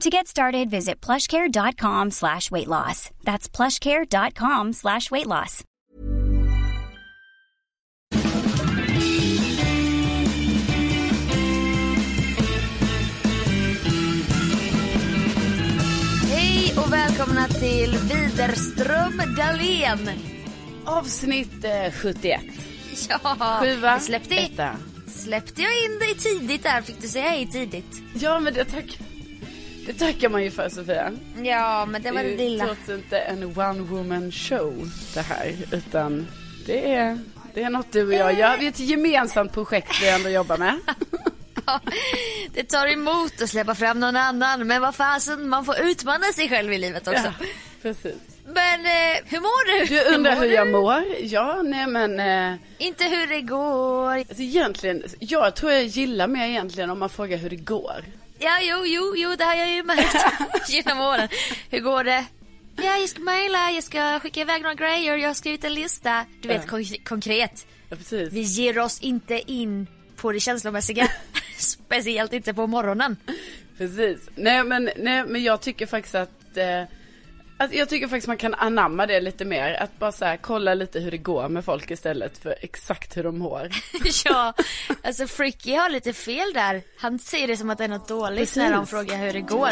To get started, visit plushcare.com slash weight loss. That's plushcare.com slash weight loss. Hej och välkomna till Widerström Dahlén. Avsnitt eh, 71. Ja, Sjua, jag släppte, etta. släppte jag in dig tidigt där. Fick du säga hej tidigt? Ja men det, tack, det tackar man ju för Sofia. Ja, men det var det är ju lilla. trots inte en one woman show det här. Utan det är, det är något du och jag gör. Vi är ett gemensamt projekt vi ändå jobbar med. Ja, det tar emot att släppa fram någon annan. Men vad fasen, man får utmana sig själv i livet också. Ja, precis. Men eh, hur mår du? Du undrar hur jag du? mår? Ja, nej men. Eh, Inte hur det går. alltså egentligen, jag tror jag gillar mer egentligen om man frågar hur det går. Ja, jo, jo, jo, det har jag ju märkt genom åren. Hur går det? Ja, jag ska mejla, jag ska skicka iväg några grejer, jag har skrivit en lista. Du vet, kon- konkret. Ja, precis. Vi ger oss inte in på det känslomässiga. Speciellt inte på morgonen. Precis. Nej men, nej, men jag tycker faktiskt att, eh, att jag tycker faktiskt man kan anamma det lite mer. Att bara så här, kolla lite hur det går med folk istället för exakt hur de mår. ja, alltså Fricky har lite fel där. Han säger det som att det är något dåligt Precis. när de frågar hur det går.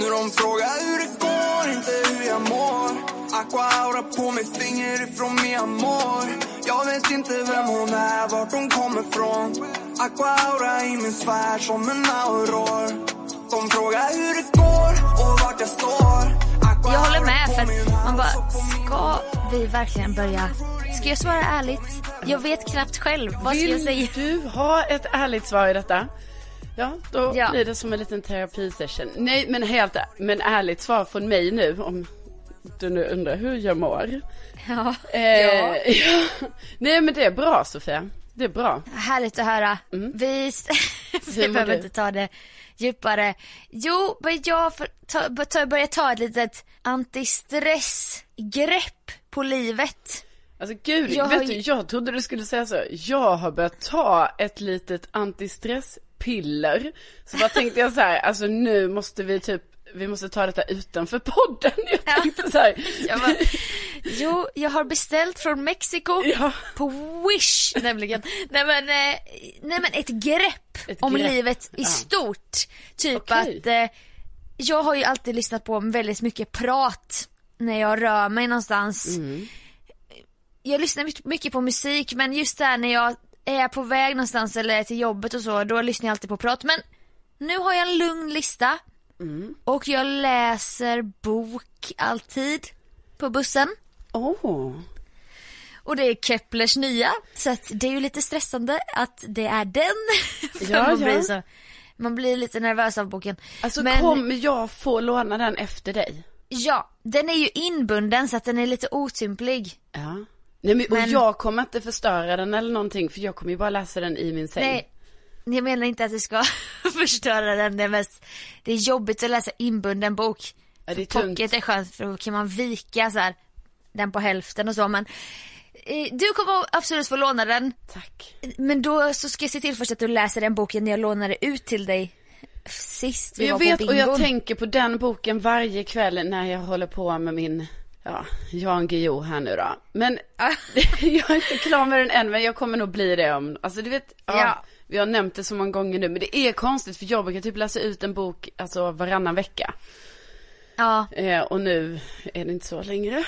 Nu de frågar hur det går, inte hur jag mår Aqua aura på mitt finger ifrån mi amor Jag vet inte vem hon är, vart hon kommer från Aqua aura i min sfär som en auror De frågar hur det går och vart jag står Jag håller med för man bara, ska vi verkligen börja? Ska jag svara ärligt? Jag vet knappt själv. Vad ska jag Vill säga? du ha ett ärligt svar i detta? Ja, då Ja. blir det som en liten terapisession. Nej, men helt men ärligt svar från mig nu om du nu undrar hur jag mår. Ja. Eh, ja. ja. Nej, men det är bra Sofia. Det är bra. Härligt att höra. Vi, vi mår behöver du? inte ta det djupare. Jo, men jag får ta, bör- ta, börja ta ett litet antistressgrepp på livet. Alltså gud, Jag vet du, jag trodde du skulle säga så. Jag har börjat ta ett litet antistresspiller. Så bara tänkte jag så här, alltså nu måste vi typ, vi måste ta detta utanför podden. Jag tänkte så här. Jag bara, jo, jag har beställt från Mexiko Ja. på Wish nämligen. Nej men, eh, nej men ett grepp Ett om grepp, livet i ja. stort. Typ Okej. att eh, jag har ju alltid lyssnat på väldigt mycket prat när jag rör mig någonstans. Mm. Jag lyssnar mycket- på musik men just där när jag är på väg någonstans eller är till jobbet och så, då lyssnar jag alltid på prat. Men nu har jag en lugn lista Mm. och jag läser bok alltid på bussen. Åh. Och det är Keplers nya, så att det är ju lite stressande att det är den. Ja, ja. Man blir lite nervös av boken. Alltså Men kommer jag få låna den efter dig? ja, den är ju inbunden så att den är lite otymplig. Ja. Nej men, och Men- jag kommer inte förstöra den eller någonting för jag kommer ju bara läsa den i min säng. Nej, jag menar inte att du ska förstöra den, det är mest, det är jobbigt att läsa inbunden bok. Ja, det är tungt. Pocket är skönt för då kan man vika så här den på hälften och så men du kommer absolut få låna den. Tack. Men då så ska jag se till först att du läser den boken jag lånade ut till dig sist vi Jag var vet på och jag bingon. tänker på den boken varje kväll när jag håller på med min, ja, Jan Guillou här nu då. Men jag är inte klar med den än men jag kommer nog bli det om, alltså du vet, ja, Ja. vi har nämnt det så många gånger nu men det är konstigt för jag brukar typ läsa ut en bok, alltså varannan vecka. Ja, Eh, och nu är det inte så längre.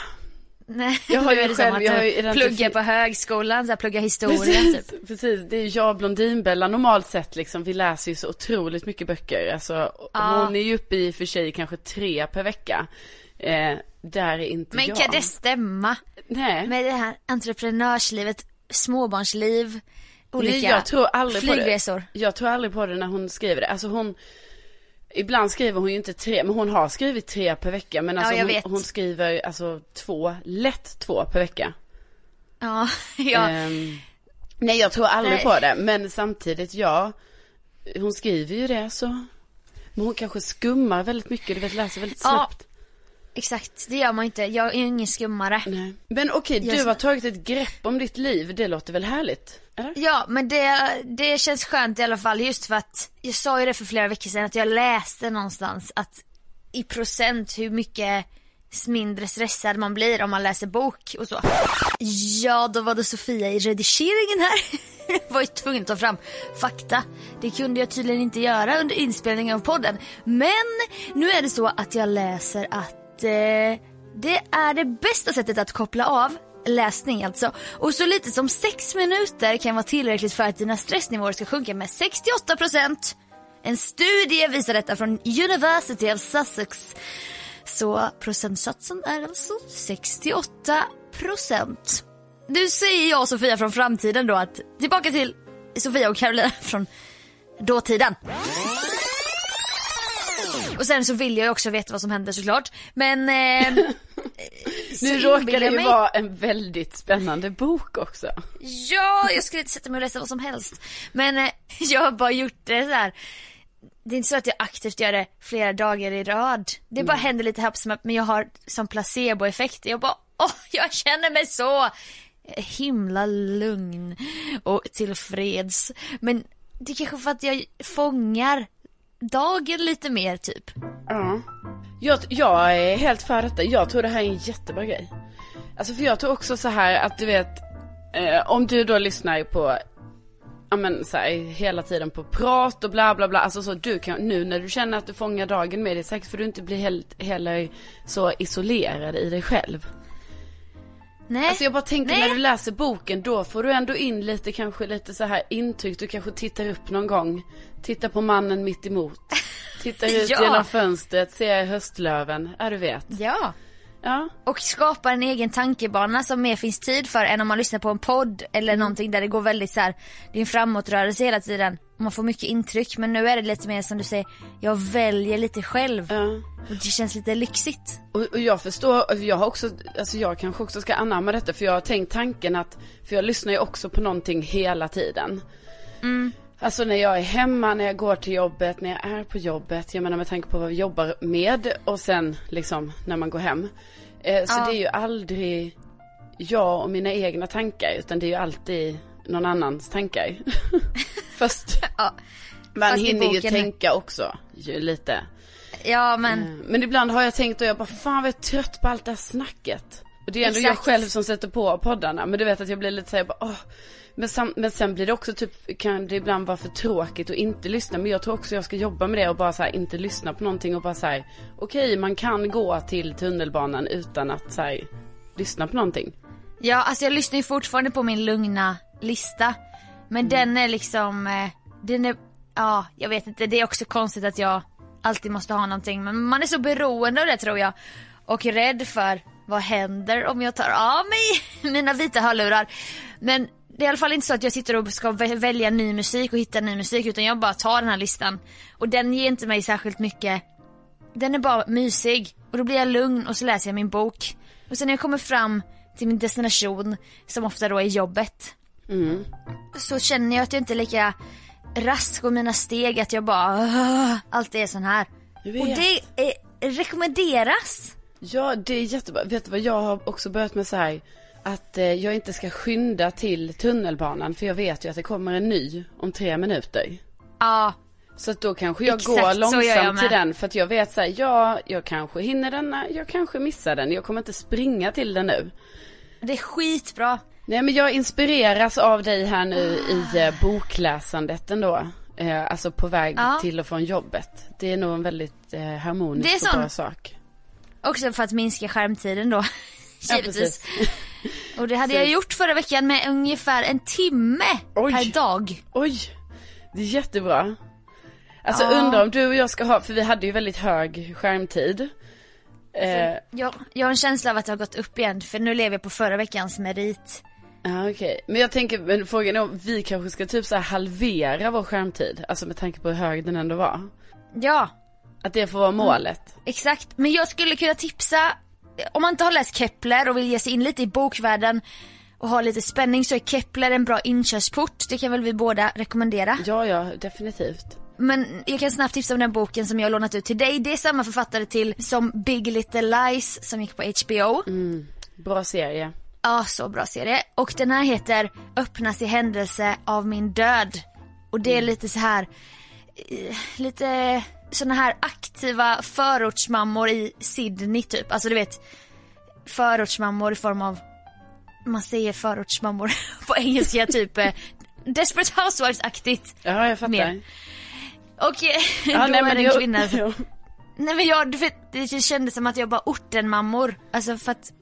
Nej. Jag har ju är det själv- som att jag pluggar på högskolan, så här, plugga historia Precis, typ. precis, det är jag och Blondinbella normalt sett liksom, vi läser ju så otroligt mycket böcker. Alltså, Ja. hon är ju uppe i och för sig kanske tre per vecka. Eh, där är inte Men jag. kan det stämma? Nej. Med det här entreprenörslivet, småbarnsliv, olika Nej, jag tror aldrig på flygresor. det. Jag tror aldrig på det när hon skriver det. Alltså hon, ibland skriver hon ju inte tre, men hon har skrivit tre per vecka. Men alltså jag hon, hon skriver alltså två, lätt två per vecka. Ja, ja. Ehm, nej jag tror aldrig Nej. på det, men samtidigt ja, hon skriver ju det så. Men hon kanske skummar väldigt mycket, du vet läser väldigt Ja. Exakt. Det gör man inte. Jag är ingen skummare. Nej. Men okej, Jag- du har tagit ett grepp om ditt liv, det låter väl härligt? Eller? Ja, men det, det känns skönt i alla fall just för att jag sa ju det för flera veckor sedan att jag läste någonstans att i procent hur mycket mindre stressad man blir om man läser bok och så. Ja, då var det Sofia i redigeringen här. Jag var ju tvungen att ta fram fakta. Det kunde jag tydligen inte göra under inspelningen av podden. Men nu är det så att jag läser att eh, det är det bästa sättet att koppla av läsning alltså. Och så lite som sex minuter kan vara tillräckligt för att dina stressnivåer ska sjunka med 68%. En studie visar detta från University of Sussex. Så procentsatsen är alltså 68 procent. Nu säger jag och Sofia från framtiden då att tillbaka till Sofia och Carolina från dåtiden. Och sen så vill jag ju också veta vad som händer såklart. Men... Eh, så Nu råkar det ju mig- vara en väldigt spännande bok också. Ja, jag skulle inte sätta mig och läsa vad som helst. Men eh, jag har bara gjort det så här. Det är inte så att jag aktivt gör det flera dagar i rad. Det bara händer lite happ men jag har som placeboeffekt. Jag bara, åh, jag känner mig så himla lugn och tillfreds. Men det är kanske för att jag fångar dagen lite mer typ. Ja. Jag, jag är helt för detta. Jag tror det här är en jättebra grej. Alltså för jag tror också så här att du vet, eh, om du då lyssnar på, ja men så här, hela tiden på prat och bla bla bla. Alltså så du kan, nu när du känner att du fångar dagen med dig. säkert för du inte blir helt, heller så isolerad i dig själv. Nej. Alltså jag bara tänker Nej. när du läser boken, då får du ändå in lite, kanske lite så här intryck. Du kanske tittar upp någon gång. Tittar på mannen mitt emot. Tittar ut Ja. genom fönstret, ser höstlöven. Ja, du vet. Ja. Ja. Och skapa en egen tankebana som mer finns tid för än om man lyssnar på en podd eller någonting där det går väldigt så här, det är en framåtrörelse hela tiden. Man får mycket intryck men nu är det lite mer som du säger, jag väljer lite själv. ja. Och det känns lite lyxigt. Och, och jag förstår, jag har också, alltså jag kanske också ska anamma detta för jag har tänkt tanken att, för jag lyssnar ju också på någonting hela tiden. Alltså när jag är hemma, när jag går till jobbet, när jag är på jobbet, jag menar med tanke på vad vi jobbar med och sen liksom när man går hem. Eh, så Ja. det är ju aldrig jag och mina egna tankar utan det är ju alltid någon annans tankar. Först. Ja. Man Fast hinner ju tänka också, ju lite. Ja men, Mm. Men ibland har jag tänkt och jag bara, fan vad jag är trött på allt det här snacket. Och det är ändå jag Exakt. själv som sätter på poddarna. Men du vet att jag blir lite såhär, bara, åh. Men, sam- men sen blir det också typ, kan det ibland vara för tråkigt att inte lyssna. Men jag tror också jag ska jobba med det och bara så här, inte lyssna på någonting och bara säga okej man kan gå till tunnelbanan utan att så här, lyssna på någonting. ja alltså jag lyssnar ju fortfarande på min lugna lista. Men den är liksom, eh, den är, ja jag vet inte, det är också konstigt att jag alltid måste ha någonting. Men man är så beroende av det tror jag. Och rädd för vad händer om jag tar av mig mina vita hörlurar. Men det är i alla fall inte så att jag sitter och ska välja ny musik och hitta ny musik utan jag bara tar den här listan. Och den ger inte mig särskilt mycket. Den är bara mysig och då blir jag lugn och så läser jag min bok. Och sen när jag kommer fram till min destination, som ofta då är jobbet, Mm. så känner jag att jag inte är lika rask och mina steg att jag bara "Åh", allt är sån här. Jag. Och det är, rekommenderas. Ja, det är jättebra. Vet du vad, jag har också börjat med så här. Att eh, jag inte ska skynda till tunnelbanan. För jag vet ju att det kommer en ny om tre minuter. Ja, Så att då kanske jag Exakt, går jag långsamt med. till den. För att jag vet så här, ja, jag kanske hinner denna, jag kanske missar den. Jag kommer inte springa till den nu. det är skitbra. Nej men jag inspireras av dig här nu i eh, bokläsandet ändå. Eh, alltså på väg Ja. till och från jobbet. Det är nog en väldigt eh, harmonisk Det är och sån- bra sak. Också för att minska skärmtiden då. Ja, Givetvis. precis. och det hade jag gjort förra veckan med ungefär en timme Oj. per dag. Oj, det är jättebra. Alltså Ja. undrar om du och jag ska ha, för vi hade ju väldigt hög skärmtid. Eh, Jag, jag har en känsla av att det har gått upp igen för nu lever jag på förra veckans merit. Ja okej, men jag tänker, men frågan är om vi kanske ska typ så halvera vår skärmtid. Alltså med tanke på hur hög den ändå var. Ja, Att det får vara målet. exakt. Men jag skulle kunna tipsa, om man inte har läst Kepler och vill ge sig in lite i bokvärlden och ha lite spänning så är Kepler en bra inkörsport. Det kan väl vi båda rekommendera. Ja, ja, definitivt. Men jag kan snabbt tipsa om den boken som jag har lånat ut till dig. Det är samma författare till som Big Little Lies som gick på HBO. Bra serie. Ja, så bra serie. Och den här heter Öppnas i händelse av min död. Och det är lite så här eh, lite såna här aktiva förortsmammor i Sydney typ. Alltså du vet förortsmammor i form av man säger förortsmammor på engelska typ eh, Desperate Housewives-aktigt. Ja, jag fattar. Mer. Och eh, Ja, då är det en jag- kvinna. Nej men jag, det kändes som att jag bara ortenmammor. Alltså för att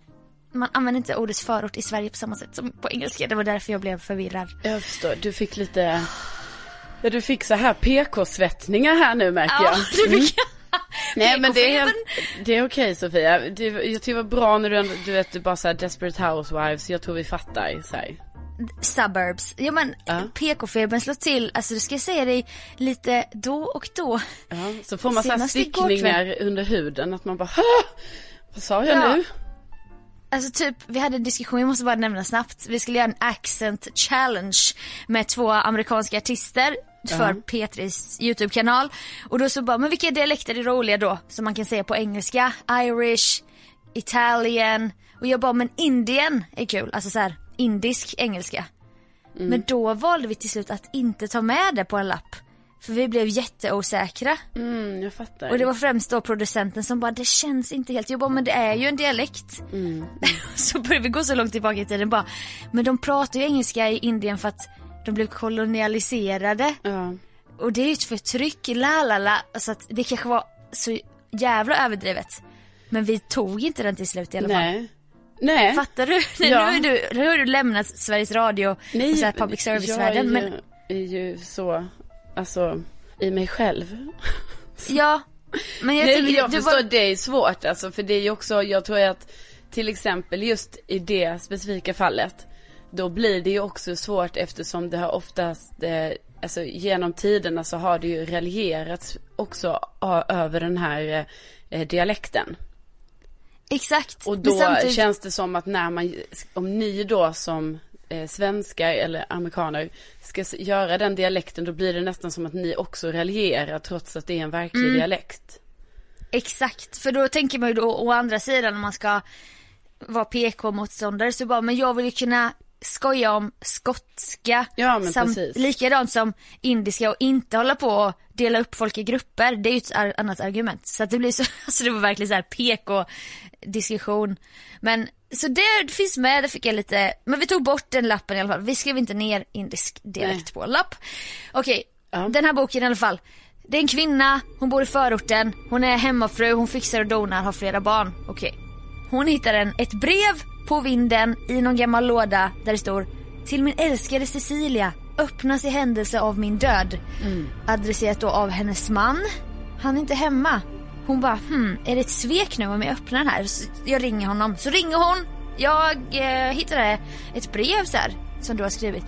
man använder inte ordet förort i Sverige på samma sätt som på engelska. Det var därför jag blev förvirrad. Jag förstår, du fick lite, ja du fick så här PK-svettningar här nu märker jag. Ja, det fick jag. Nej men det är, det är okej Sofia. Det, jag tycker det var bra när du du vet, du bara såhär Desperate Housewives, jag tror vi fattar så här. Suburbs. Ja men Ja. PK-febern slår till, alltså det ska jag säga dig lite då och då. Ja, så får man så här Senast igår stickningar under huden, att man bara Hå! Vad sa jag Ja. nu? Alltså typ, vi hade en diskussion, jag måste bara nämna snabbt. Vi skulle göra en accent challenge med två amerikanska artister för P3s YouTube-kanal. Och då så bara, men vilka dialekter är roliga då? Som man kan säga på engelska. Irish, Italian. Och jag bara, men Indien är kul. Alltså så här, indisk engelska. Men då valde vi till slut att inte ta med det på en lapp. För vi blev jätteosäkra. Mm, jag fattar. Och det var främst då producenten som bara, det känns inte helt. Jag bara, men det är ju en dialekt. så började vi gå så långt tillbaka i tiden bara, men de pratar ju engelska i Indien för att de blev kolonialiserade. Ja. Och det är ju ett förtryck, la la la. Så att det kanske var så jävla överdrivet. Men vi tog inte den till slut i alla fall. Nej. Nej. Fattar du? Nej, Ja. Nu, är du nu har du lämnat Sveriges Radio och så public service-världen. Jag är, Men ju, är ju så, alltså, i mig själv. ja. Men jag Nej, tycker men jag förstår, var... det är svårt alltså, för det är ju också, jag tror att till exempel just i det specifika fallet, då blir det ju också svårt eftersom det har oftast, eh, alltså genom tiderna så har det ju raljerats också över den här eh, dialekten. Exakt. Och då känns det som att när man, om ni då som eh, svenskar eller amerikaner ska göra den dialekten, då blir det nästan som att ni också raljerar trots att det är en verklig Mm. dialekt. Exakt, för då tänker man ju då å andra sidan om man ska vara PK-motståndare så bara, men jag vill ju kunna skoja om skotska. Ja, men precis. Likadant som indiska och inte hålla på och dela upp folk i grupper. Det är ju ett annat argument. Så att det blir så, alltså det var verkligen så här PK-diskussion. Men så det, finns med, det fick jag lite, men vi tog bort den lappen i alla fall. Vi skrev inte ner indisk dialekt på en lapp. Okej, Ja. den här boken i alla fall. Det är en kvinna, hon bor i förorten, hon är hemmafru, hon fixar och donar, har flera barn. Okej. Hon hittar en, ett brev på vinden i någon gammal låda där det står Till min älskade Cecilia, öppnas i händelse av min död. Adresserat då av hennes man. Han är inte hemma. Hon bara, hmm, är det ett svek nu om jag öppnar den här? Så jag ringer honom. Så ringer hon. Jag eh, hittade ett brev så här, som du har skrivit.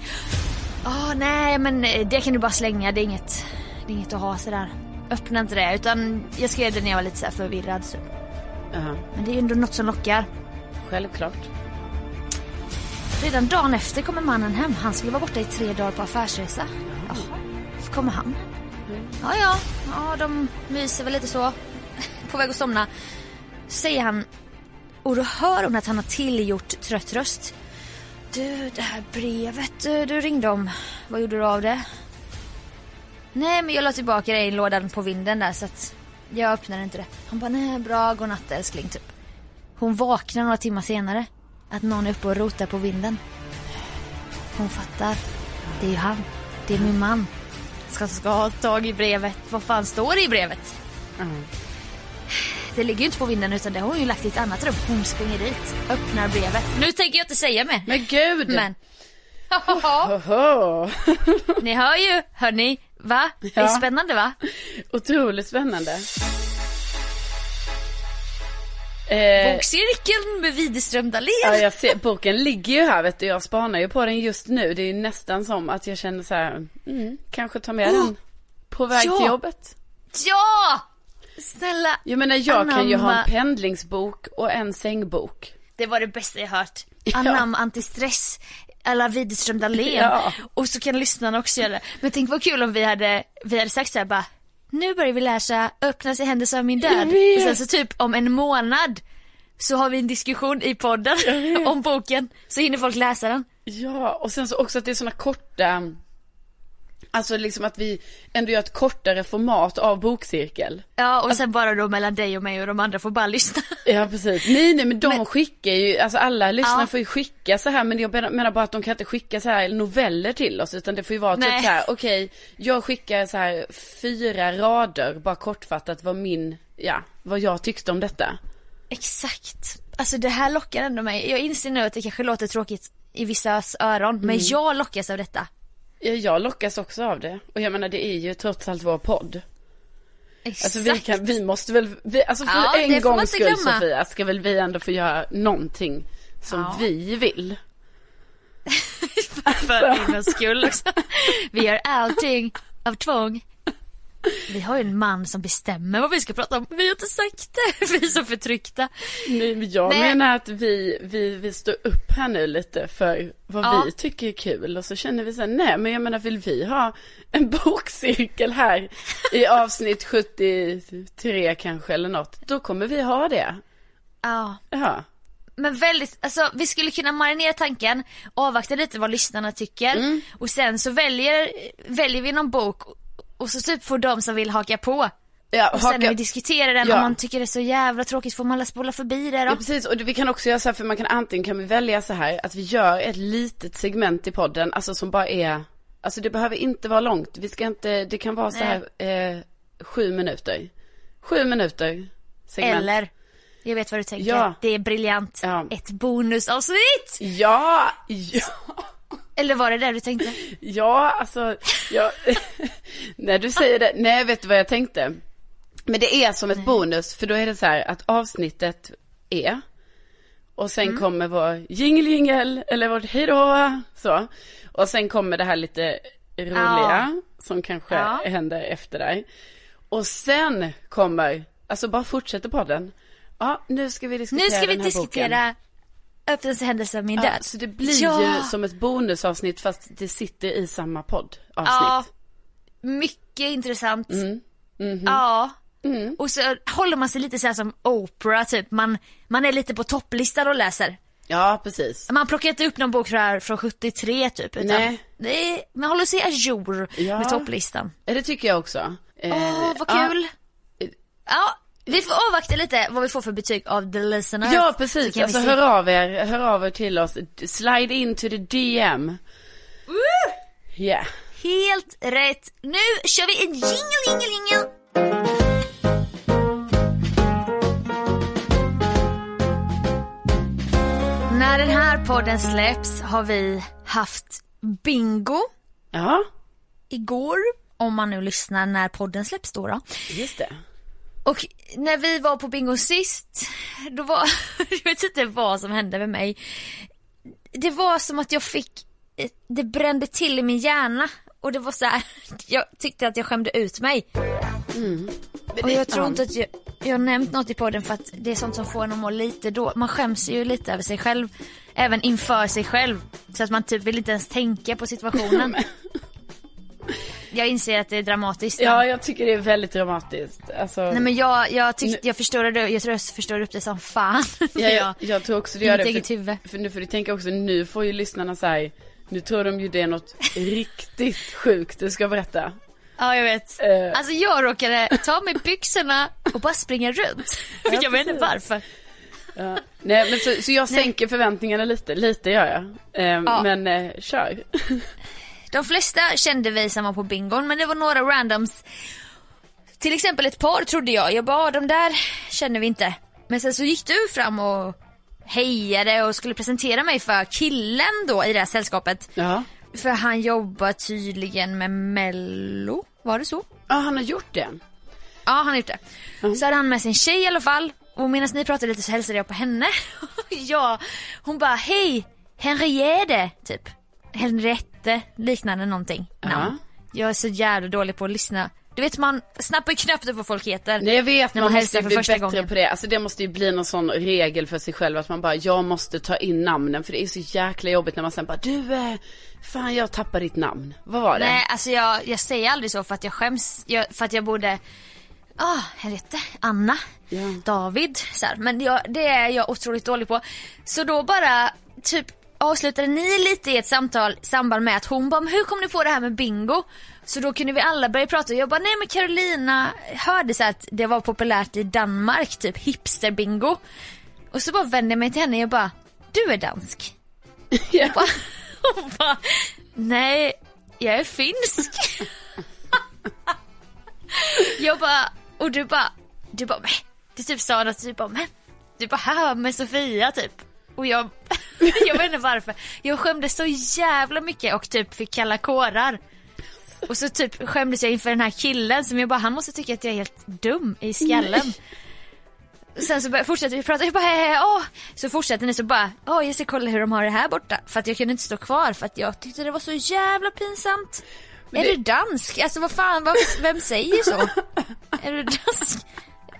Ja, nej men eh, det kan du bara slänga, det är inget, det är inget att ha sådär. Öppna inte det, utan jag skrev det när jag var lite så förvirrad. Så. Ja, Men det är ju ändå något som lockar. Självklart. Redan dagen efter kommer mannen hem. Han skulle vara borta i tre dagar på affärsresa. Jaha, så kommer han. Ja, ja, ja, de myser väl lite så. På väg att somna. Säger han, Och då hör hon att han har tillgjort trött röst. Du, det här brevet du, du ringde om. Vad gjorde du av det? Nej, men jag la tillbaka det i lådan på vinden där så att jag öppnade inte det. Han bara, nej, bra, godnatt älskling, typ. Hon vaknar några timmar senare. Att någon är uppe och rotar på vinden. Hon fattar. Det är ju han. Det är min man. Ska, ska ha tag i brevet. Vad fan står det i brevet? Det ligger ju inte på vinden utan det har hon ju lagt i ett annat rum. Hon springer dit, öppnar brevet. Nu tänker jag inte säga mer. Men gud! Men. Ni hör ju, hörni. Va? Det är Ja. spännande va? Otroligt spännande. Eh, Bokcirkeln med Widerström Dahlén. ja, jag ser, boken ligger ju här vet du, jag spanar ju på den just nu. Det är ju nästan som att jag känner så här, mm, kanske ta med den på väg Ja. till jobbet. Ja! Snälla. Jag menar jag kan ju ha Anamma. en pendlingsbok och en sängbok. Det var det bästa jag hört. Ja. Anamma antistress. Alla Widerström Dahlén. Ja. Och så kan lyssnarna också göra det. Men tänk vad kul om vi hade, vi hade sagt så här bara. Nu börjar vi läsa Öppnas i händelse av min död. Och sen så typ om en månad så har vi en diskussion i podden om boken. Så hinner folk läsa den. Ja, och sen så också att det är såna korta, alltså liksom att vi ändå gör ett kortare format av bokcirkel. Ja och sen bara då mellan dig och mig och de andra får bara lyssna. Ja precis. Nej nej men de skickar ju, alltså alla lyssnare Ja. får ju skicka så här men jag menar- bara att de kan inte skicka så här noveller till oss utan det får ju vara typ Nej. så här: okej jag skickar så här fyra rader bara kortfattat vad min, ja vad jag tyckte om detta. Exakt. Alltså det här lockar ändå mig. Jag inser nu att det kanske låter tråkigt i vissas öron. Men jag lockas av detta. Ja, jag lockas också av det och jag menar det är ju trots allt vår podd. Exakt. Alltså vi kan, vi måste väl, vi, alltså för Ja, en gångs skull glömma. Sofia ska väl vi ändå få göra någonting som Ja. vi vill. för din skull också. Vi gör allting av tvång. Vi har ju en man som bestämmer vad vi ska prata om. Vi har inte sagt det. Vi är så förtryckta. Nej, men jag Nej. menar att vi, vi, vi står upp här nu lite för vad Ja. vi tycker är kul och så känner vi så här, nej men jag menar vill vi ha en bokcirkel här i avsnitt 73 kanske eller något, då kommer vi ha det. Ja. Ja, Men väldigt, alltså vi skulle kunna marinera tanken, avvakta lite vad lyssnarna tycker och sen så väljer, väljer vi någon bok och så typ får de som vill haka på. ja Och sen när vi diskuterar den, Ja. om man tycker det är så jävla tråkigt får man alla spola förbi det då. ja precis och vi kan också göra så här för man kan antingen kan vi välja så här att vi gör ett litet segment i podden, alltså som bara är, alltså det behöver inte vara långt, vi ska inte, det kan vara så här eh, sju minuter. Sju minuter segment. Eller, jag vet vad du tänker, Ja. det är briljant. Ja. Ett bonusavsnitt! Ja, ja, Eller var det det du tänkte? ja, alltså, ja, när du säger det, nej vet du vad jag tänkte? Men det är som ett bonus, för då är det så här att avsnittet är, och sen Mm. kommer vår jingle jingle, eller vårt hejdå, så. Och sen kommer det här lite roliga, som kanske Ja. händer efter där. Och sen kommer, alltså bara fortsätter podden. Ja, nu ska vi diskutera Nu ska vi den här boken. Öppnens händelse av min Ja, död. så det blir Ja. ju som ett bonusavsnitt fast det sitter i samma poddavsnitt. Ja, mycket intressant. Mm. Mhm. Ja. Och så håller man sig lite så här som Oprah typ. Man, man är lite på topplistan och läser. Ja, precis. Man plockar inte upp någon bok från, från 73 typ. Utan Nej. Det är, man håller sig ajour Ja. med topplistan. Ja, Det tycker jag också. Eh, Åh, vad ja. kul. Ja, vi får avvakta lite vad vi får för betyg av the listeners. Ja, precis. Alltså hör av er, hör av er till oss. Slide in to the DM. Ja. Helt rätt. Nu kör vi en jingle, jingle, jingle. När den här podden släpps har vi haft bingo Ja, igår. Om man nu lyssnar när podden släpps då. då. just det. Och när vi var på bingo sist, då var, jag vet inte vad som hände med mig. Det var som att jag fick, det brände till i min hjärna. Och det var så här, jag tyckte att jag skämde ut mig. Och jag tror inte att jag, jag har nämnt något i podden för att det är sånt som får en att må lite då. Man skäms ju lite över sig själv. Även inför sig själv. Så att man typ vill inte ens tänka på situationen. jag inser att det är dramatiskt. Ja, jag tycker det är väldigt dramatiskt. Alltså, Nej men jag, jag tyckte, jag förstår det, jag tror jag förstår upp det som fan. ja, jag, jag tror också det gör mitt det. eget huvud. för nu får du tänka också, nu får ju lyssnarna säga, nu tror de ju det är något riktigt sjukt du ska berätta. Ja jag vet. Eh. Alltså jag råkade ta mig byxorna och bara springa runt. jag vet inte varför. Ja. Nej men så, så jag sänker förväntningarna lite, lite gör jag. Eh, Ja. Men eh, kör. De flesta kände vi som var på bingon men det var några randoms. Till exempel ett par trodde jag. Jag bara, "Ah, de där känner vi inte. Men sen så gick du fram och hejade och skulle presentera mig för killen då i det här sällskapet. Ja. För han jobbar tydligen med mello, var det så? Ja, han har gjort det. Ja, han har gjort det. Så hade han med sin tjej i alla fall. Och medan ni pratade lite så hälsade jag på henne. ja, hon bara hej, Henriette, typ. Henriette, liknande någonting. Namn. Jag är så jävla dålig på att lyssna. Du vet man snappar ju knappt upp vad folk heter. Nej jag vet, man, man måste ju bli bättre gången. på det. Alltså det måste ju bli någon sån regel för sig själv att man bara, jag måste ta in namnen för det är så jäkla jobbigt när man sen bara, du, eh, fan jag tappar ditt namn. Vad var det? Nej, alltså jag, jag säger aldrig så för att jag skäms. Jag, för att jag borde, ah, Henriette, Anna, Ja. David. Så här. Men jag, det är jag otroligt dålig på. Så då bara, typ avslutade ni lite i ett samtal i samband med att hon bara, men hur kom ni på det här med bingo? Så då kunde vi alla börja prata och jag bara, nej men Carolina hörde så att det var populärt i Danmark, typ hipster-bingo. Och så bara vände jag mig till henne och jag bara, du är dansk. Ja. Hon bara, nej, jag är finsk. jag bara, och du bara, du bara, men. Du typ sa något, du bara, men. Du bara, här med Sofia typ. Och jag, jag vet inte varför. Jag skämdes så jävla mycket och typ fick kalla kårar. Och så typ skämdes jag inför den här killen som jag bara, han måste tycka att jag är helt dum i skallen. Sen så började, fortsatte vi prata, jag bara "Eh, åh. Så fortsatte ni så bara, åh jag ska kolla hur de har det här borta. För att jag kunde inte stå kvar för att jag tyckte det var så jävla pinsamt. är det- du dansk? Alltså vad fan, vad, vem säger så? är du dansk?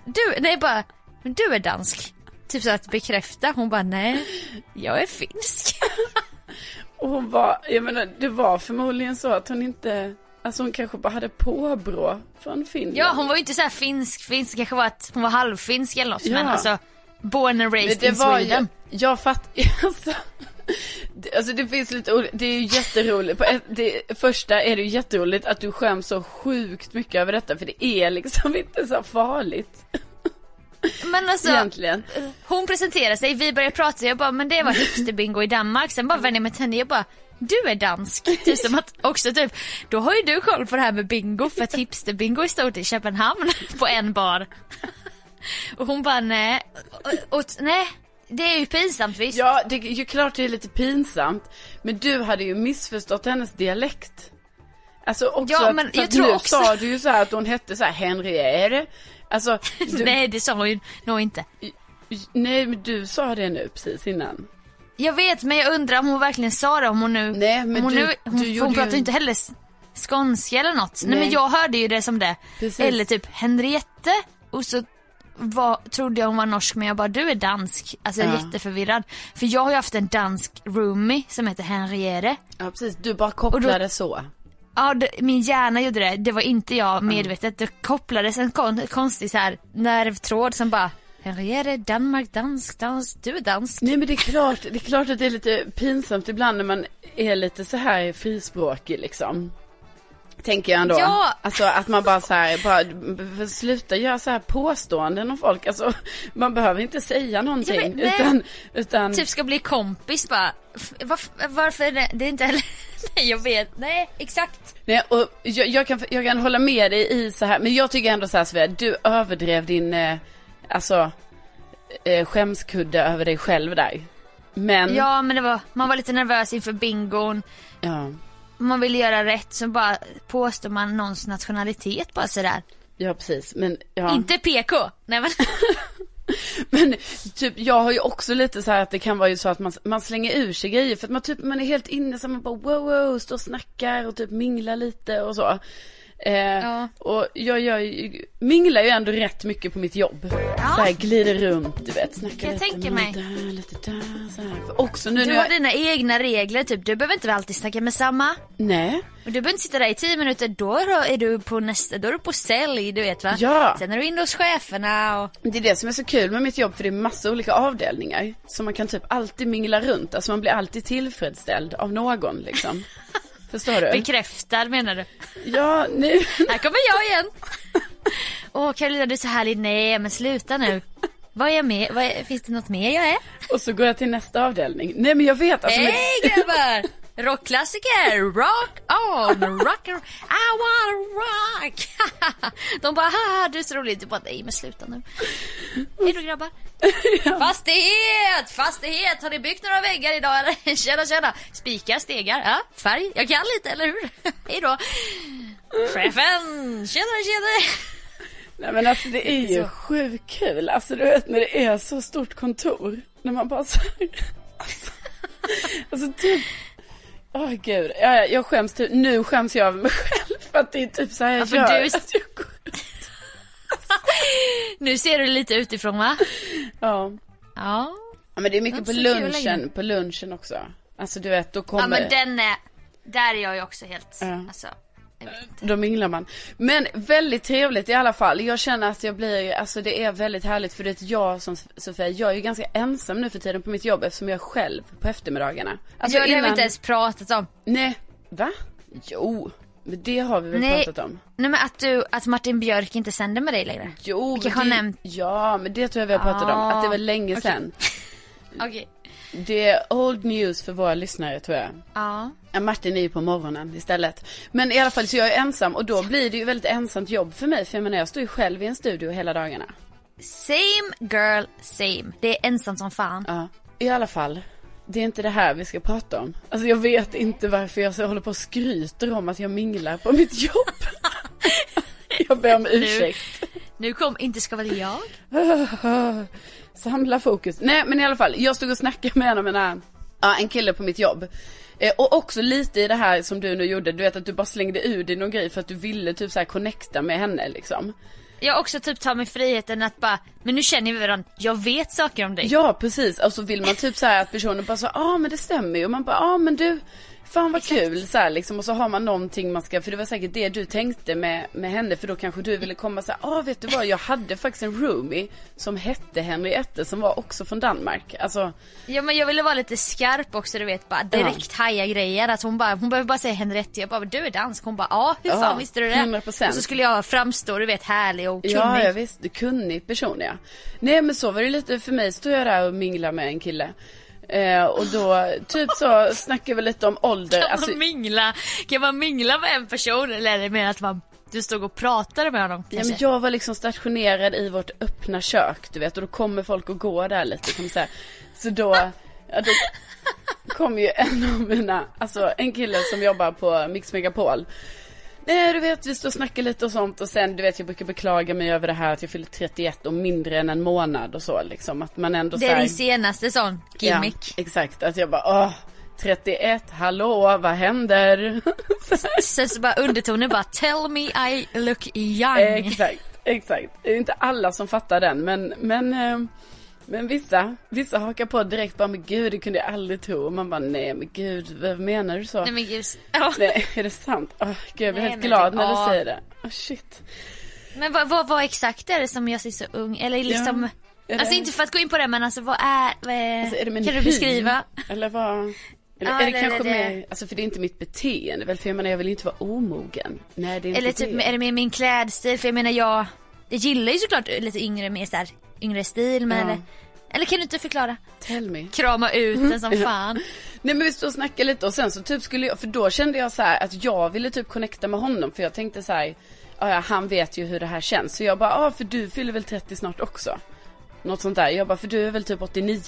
Du, nej bara, men du är dansk. Typ så att bekräfta, hon bara nej, jag är finsk. Och hon var, jag menar det var förmodligen så att hon inte, alltså hon kanske bara hade påbrå från Finland. Ja hon var ju inte så finsk, finsk kanske var att hon var halvfinsk eller något. Ja. Men alltså, born and raised det in var Sweden. ju, jag fattar, alltså, det, alltså det finns lite ol- det är ju jätteroligt. På ett, det första är det ju jätteroligt att du skäms så sjukt mycket över detta för det är liksom inte så farligt Men alltså, egentligen. hon presenterade sig, vi började prata, jag bara men det var hipsterbingo i Danmark. Sen bara vände jag mig till henne, jag bara du är dansk. Typ som att också typ, då har ju du koll på det här med bingo för att hipsterbingo är stort i Köpenhamn på en bar. Och hon bara nej, och, och, nej, det är ju pinsamt visst. Ja, det är ju klart det är lite pinsamt. Men du hade ju missförstått hennes dialekt. Alltså också Ja, att, men för jag att tror nu också- sa du ju så att hon hette så här Henriette. Alltså, du, Nej det sa hon ju nog inte. nej men du sa det nu precis innan. Jag vet men jag undrar om hon verkligen sa det om hon nu, Nej, men hon, du- nu, hon, du hon pratar ju- inte heller skånska eller något. Nej. Nej. men jag hörde ju det som det. Precis. Eller typ Henriette och så var, trodde jag hon var norsk men jag bara du är dansk. Alltså jag är Ja. jätteförvirrad. För jag har ju haft en dansk roomie som heter Henriette. Ja precis, du bara kopplade så. Ja, det, min hjärna gjorde det. Det var inte jag medvetet. Det kopplades en kon, konstig så här nervtråd som bara Henriette, Danmark, dansk, dansk, du är dansk. Nej men det är klart, det är klart att det är lite pinsamt ibland när man är lite så här frispråkig liksom. Tänker jag ändå. Ja. Alltså att man bara så här, bara sluta göra så här påståenden om folk. Alltså man behöver inte säga någonting. Ja, men, utan, utan Typ ska bli kompis bara. Varför är det, det är inte heller, nej jag vet, nej exakt. Nej, och jag, jag, kan, jag kan hålla med dig i så här, men jag tycker ändå så här Svea, du överdrev din, eh, alltså, eh, skämskudde över dig själv där. Men, Ja men det var, man var lite nervös inför bingon. ja, Man ville göra rätt så bara påstår man någons nationalitet bara sådär. ja precis, men ja. Inte PK. Nej men. Men typ jag har ju också lite så här att det kan vara ju så att man, man slänger ur sig grejer för att man typ, man är helt inne så man bara wow wow, står och snackar och typ minglar lite och så. Eh, Ja. Och jag ju, minglar ju ändå rätt mycket på mitt jobb. Så här, glider runt, du vet, snackar Jag lite tänker mig. där, lite där, så här. För också nu Du har jag, dina egna regler, typ du behöver inte alltid snacka med samma. nej, Och du behöver inte sitta där i tio minuter, då är du på nästa, då är du på sälj, du vet va? Ja. Sen är du inne hos cheferna och... det är det som är så kul med mitt jobb för det är massa olika avdelningar. Så man kan typ alltid mingla runt, alltså man blir alltid tillfredsställd av någon liksom. Förstår du? Bekräftad menar du? Ja, nu. Här kommer jag igen! Åh Carolina du är så härlig, nej men sluta nu. Vad är jag med? Vad är... Finns det något mer jag är? Och så går jag till nästa avdelning. Nej men jag vet alltså. men- Hej grabbar! Rockklassiker, rock on, rock on, I wanna rock! De bara haha du är så rolig, du bara nej men sluta nu. Hej då grabbar. Fastighet, fastighet, har ni byggt några väggar idag eller? Tjena tjena, spikar, stegar, ja, färg, jag kan lite eller hur? Hej då. Chefen, tjenare tjenare. Nej men alltså det är ju Så. sjukt kul. Alltså du vet när det är så stort kontor. När man bara så här, alltså, alltså typ. Åh gud, ja, ja, jag skäms typ, nu skäms jag över mig själv för att det är typ så här jag Ja, gör. du- Att jag går, Nu ser du lite utifrån va? ja. Ja. ja men det är mycket på lunchen, på lunchen också. Alltså du vet då kommer, Ja men den är, där är jag ju också helt, Ja. alltså. Då minglar man. Men väldigt trevligt i alla fall. Jag känner att jag blir, alltså det är väldigt härligt för det är jag som Sofia, jag är ju ganska ensam nu för tiden på mitt jobb eftersom jag är själv på eftermiddagarna. Alltså jag, det har vi inte ens pratat om. Nej, va? Jo, men det har vi väl Nej. pratat om. Nej men att du, att Martin Björk inte sänder med dig längre. Jo, Vi kanske men har det, nämnt- Ja, men det tror jag vi har pratat om. Ah, Att det var länge okej. sedan. Okej. Det är old news för våra lyssnare tror jag. Ja. Martin är ju på morgonen istället. Men i alla fall så jag är ensam och då blir det ju väldigt ensamt jobb för mig. För jag menar jag står ju själv i en studio hela dagarna. Same girl, same. Det är ensamt som fan. Ja, i alla fall. Det är inte det här vi ska prata om. Alltså jag vet inte varför jag så håller på och skryter om att jag minglar på mitt jobb. jag ber om ursäkt. Nu kom inte ska väl jag? Samla fokus. Nej men i alla fall, jag stod och snackade med en av mina, ja en kille på mitt jobb. Eh, och också lite i det här som du nu gjorde, du vet att du bara slängde ur dig någon grej för att du ville typ så här connecta med henne liksom. Jag också typ tar mig friheten att bara, men nu känner vi varandra, jag vet saker om dig. Ja precis, och så vill man typ så här att personen bara så, ja ah, men det stämmer ju. Och man bara, ja ah, men du, fan vad kul så här liksom. Och så har man någonting man ska, för det var säkert det du tänkte med, med henne. För då kanske du ville komma så här, ja ah, vet du vad, jag hade faktiskt en roomie som hette Henriette som var också från Danmark. Alltså, Ja men jag ville vara lite skarp också du vet, bara direkt haja grejer. Att hon bara, hon behöver bara säga Henriette, jag bara du är dansk. Hon bara ja, hur Ja, fan visste du det? 100%. Och så skulle jag framstå du vet härlig och kunnig. Ja, jag visst. Kunnig person ja. Nej men så var det lite för mig. Stod jag där och minglade med en kille. Eh, och då typ så snackade vi lite om ålder. Kan Alltså, man mingla, kan man mingla med en person eller är det mer att man, du stod och pratade med honom ja, men jag var liksom stationerad i vårt öppna kök du vet. Och då kommer folk och går där lite kan man säga. Så då, ja, då kom ju en av mina, alltså en kille som jobbar på Mix Megapol. Nej du vet vi står och snackar lite och sånt och sen du vet jag brukar beklaga mig över det här att jag fyller 31 och mindre än en månad och så liksom. Att man ändå det så är här- din senaste sån gimmick. Ja, exakt, att jag bara åh, 31, hallå, vad händer? Sen så bara undertonen bara tell me I look young. exakt, exakt. Det är inte alla som fattar den, men, men, eh, men vissa, vissa hakar på direkt bara, men gud, det kunde jag aldrig tro. Och man bara, nej men gud, vad menar du så? Nej men gud. Ja. Nej, är det sant? Åh, gud, jag blir Nej, helt glad när du ja. säger det. Åh shit. Men vad, vad, vad exakt är det som jag ser så ung? Eller liksom, är alltså det- inte för att gå in på det men alltså vad är, vad är, Alltså, är kan du beskriva? Eller vad? Eller Ja, är det eller kanske det- mer, alltså för det är inte mitt beteende väl, för jag menar jag vill inte vara omogen. Nej det är inte Eller typ, det. är det med min klädstil? För jag menar jag, jag gillar ju såklart lite yngre, mer såhär, yngre stil men Ja. eller, kan du inte förklara? Tell me. Krama ut den som fan. Nej men vi stod och snackade lite och sen så typ skulle jag, för då kände jag så här att jag ville typ connecta med honom för jag tänkte så här, "Ja, han vet ju hur det här känns. Så jag bara, ja för du fyller väl 30 snart också? Något sånt där. Jag bara, för du är väl typ 89?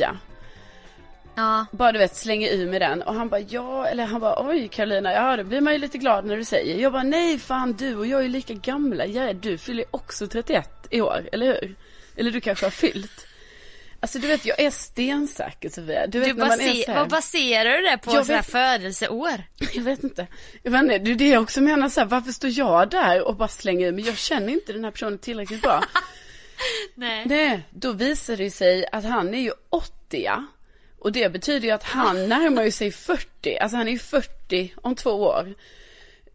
Ja. Bara du vet slänger ur med den och han bara ja eller han bara oj Karolina ja då blir man ju lite glad när du säger. Jag bara nej fan du och jag är ju lika gamla. Ja du fyller också 31 i år eller hur? Eller du kanske har fyllt. Alltså du vet jag är stensäker Sofia. Du vet Du när man är så här, vad baserar du det på? Jag vet- födelseår? Jag vet inte. Jag vet inte, det är det jag också menar så här, varför står jag där och bara slänger men jag känner inte den här personen tillräckligt bra. Nej. Nej, då visar det sig att han är ju 80 ja. Och det betyder ju att han närmar ju sig 40, alltså han är ju 40 om två år.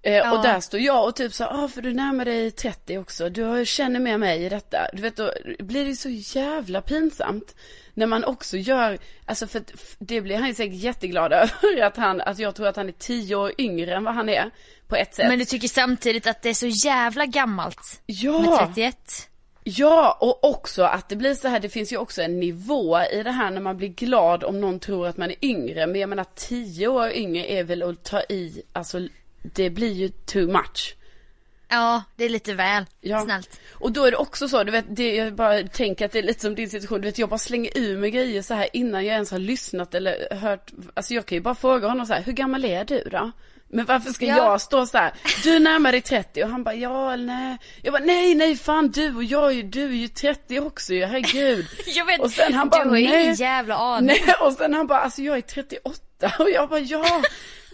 Eh, Ja. Och där står jag och typ så ah för du närmar dig 30 också, du känner med mig i detta. Du vet då blir det så jävla pinsamt. När man också gör, alltså för det blir han ju säkert jätteglad över att han, att jag tror att han är 10 år yngre än vad han är. På ett sätt. Men du tycker samtidigt att det är så jävla gammalt ja! med 31? Ja, och också att det blir så här, det finns ju också en nivå i det här när man blir glad om någon tror att man är yngre. Men jag menar tio år yngre är väl att ta i, alltså det blir ju too much. Ja, det är lite väl Ja. snällt. Och då är det också så, du vet, det, jag bara tänker att det är lite som din situation, du vet jag bara slänger ur mig grejer så här innan jag ens har lyssnat eller hört, alltså jag kan ju bara fråga honom så här, hur gammal är du då? Men varför ska Ja. jag stå så här, du närmar dig 30 och han bara, ja eller nej. Jag bara, nej nej fan du och jag är ju, du är ju 30 också ju, herregud. Jag vet, Och sen han bara, du har ingen jävla aning. Nej, och sen han bara, alltså jag är 38 och jag bara, ja,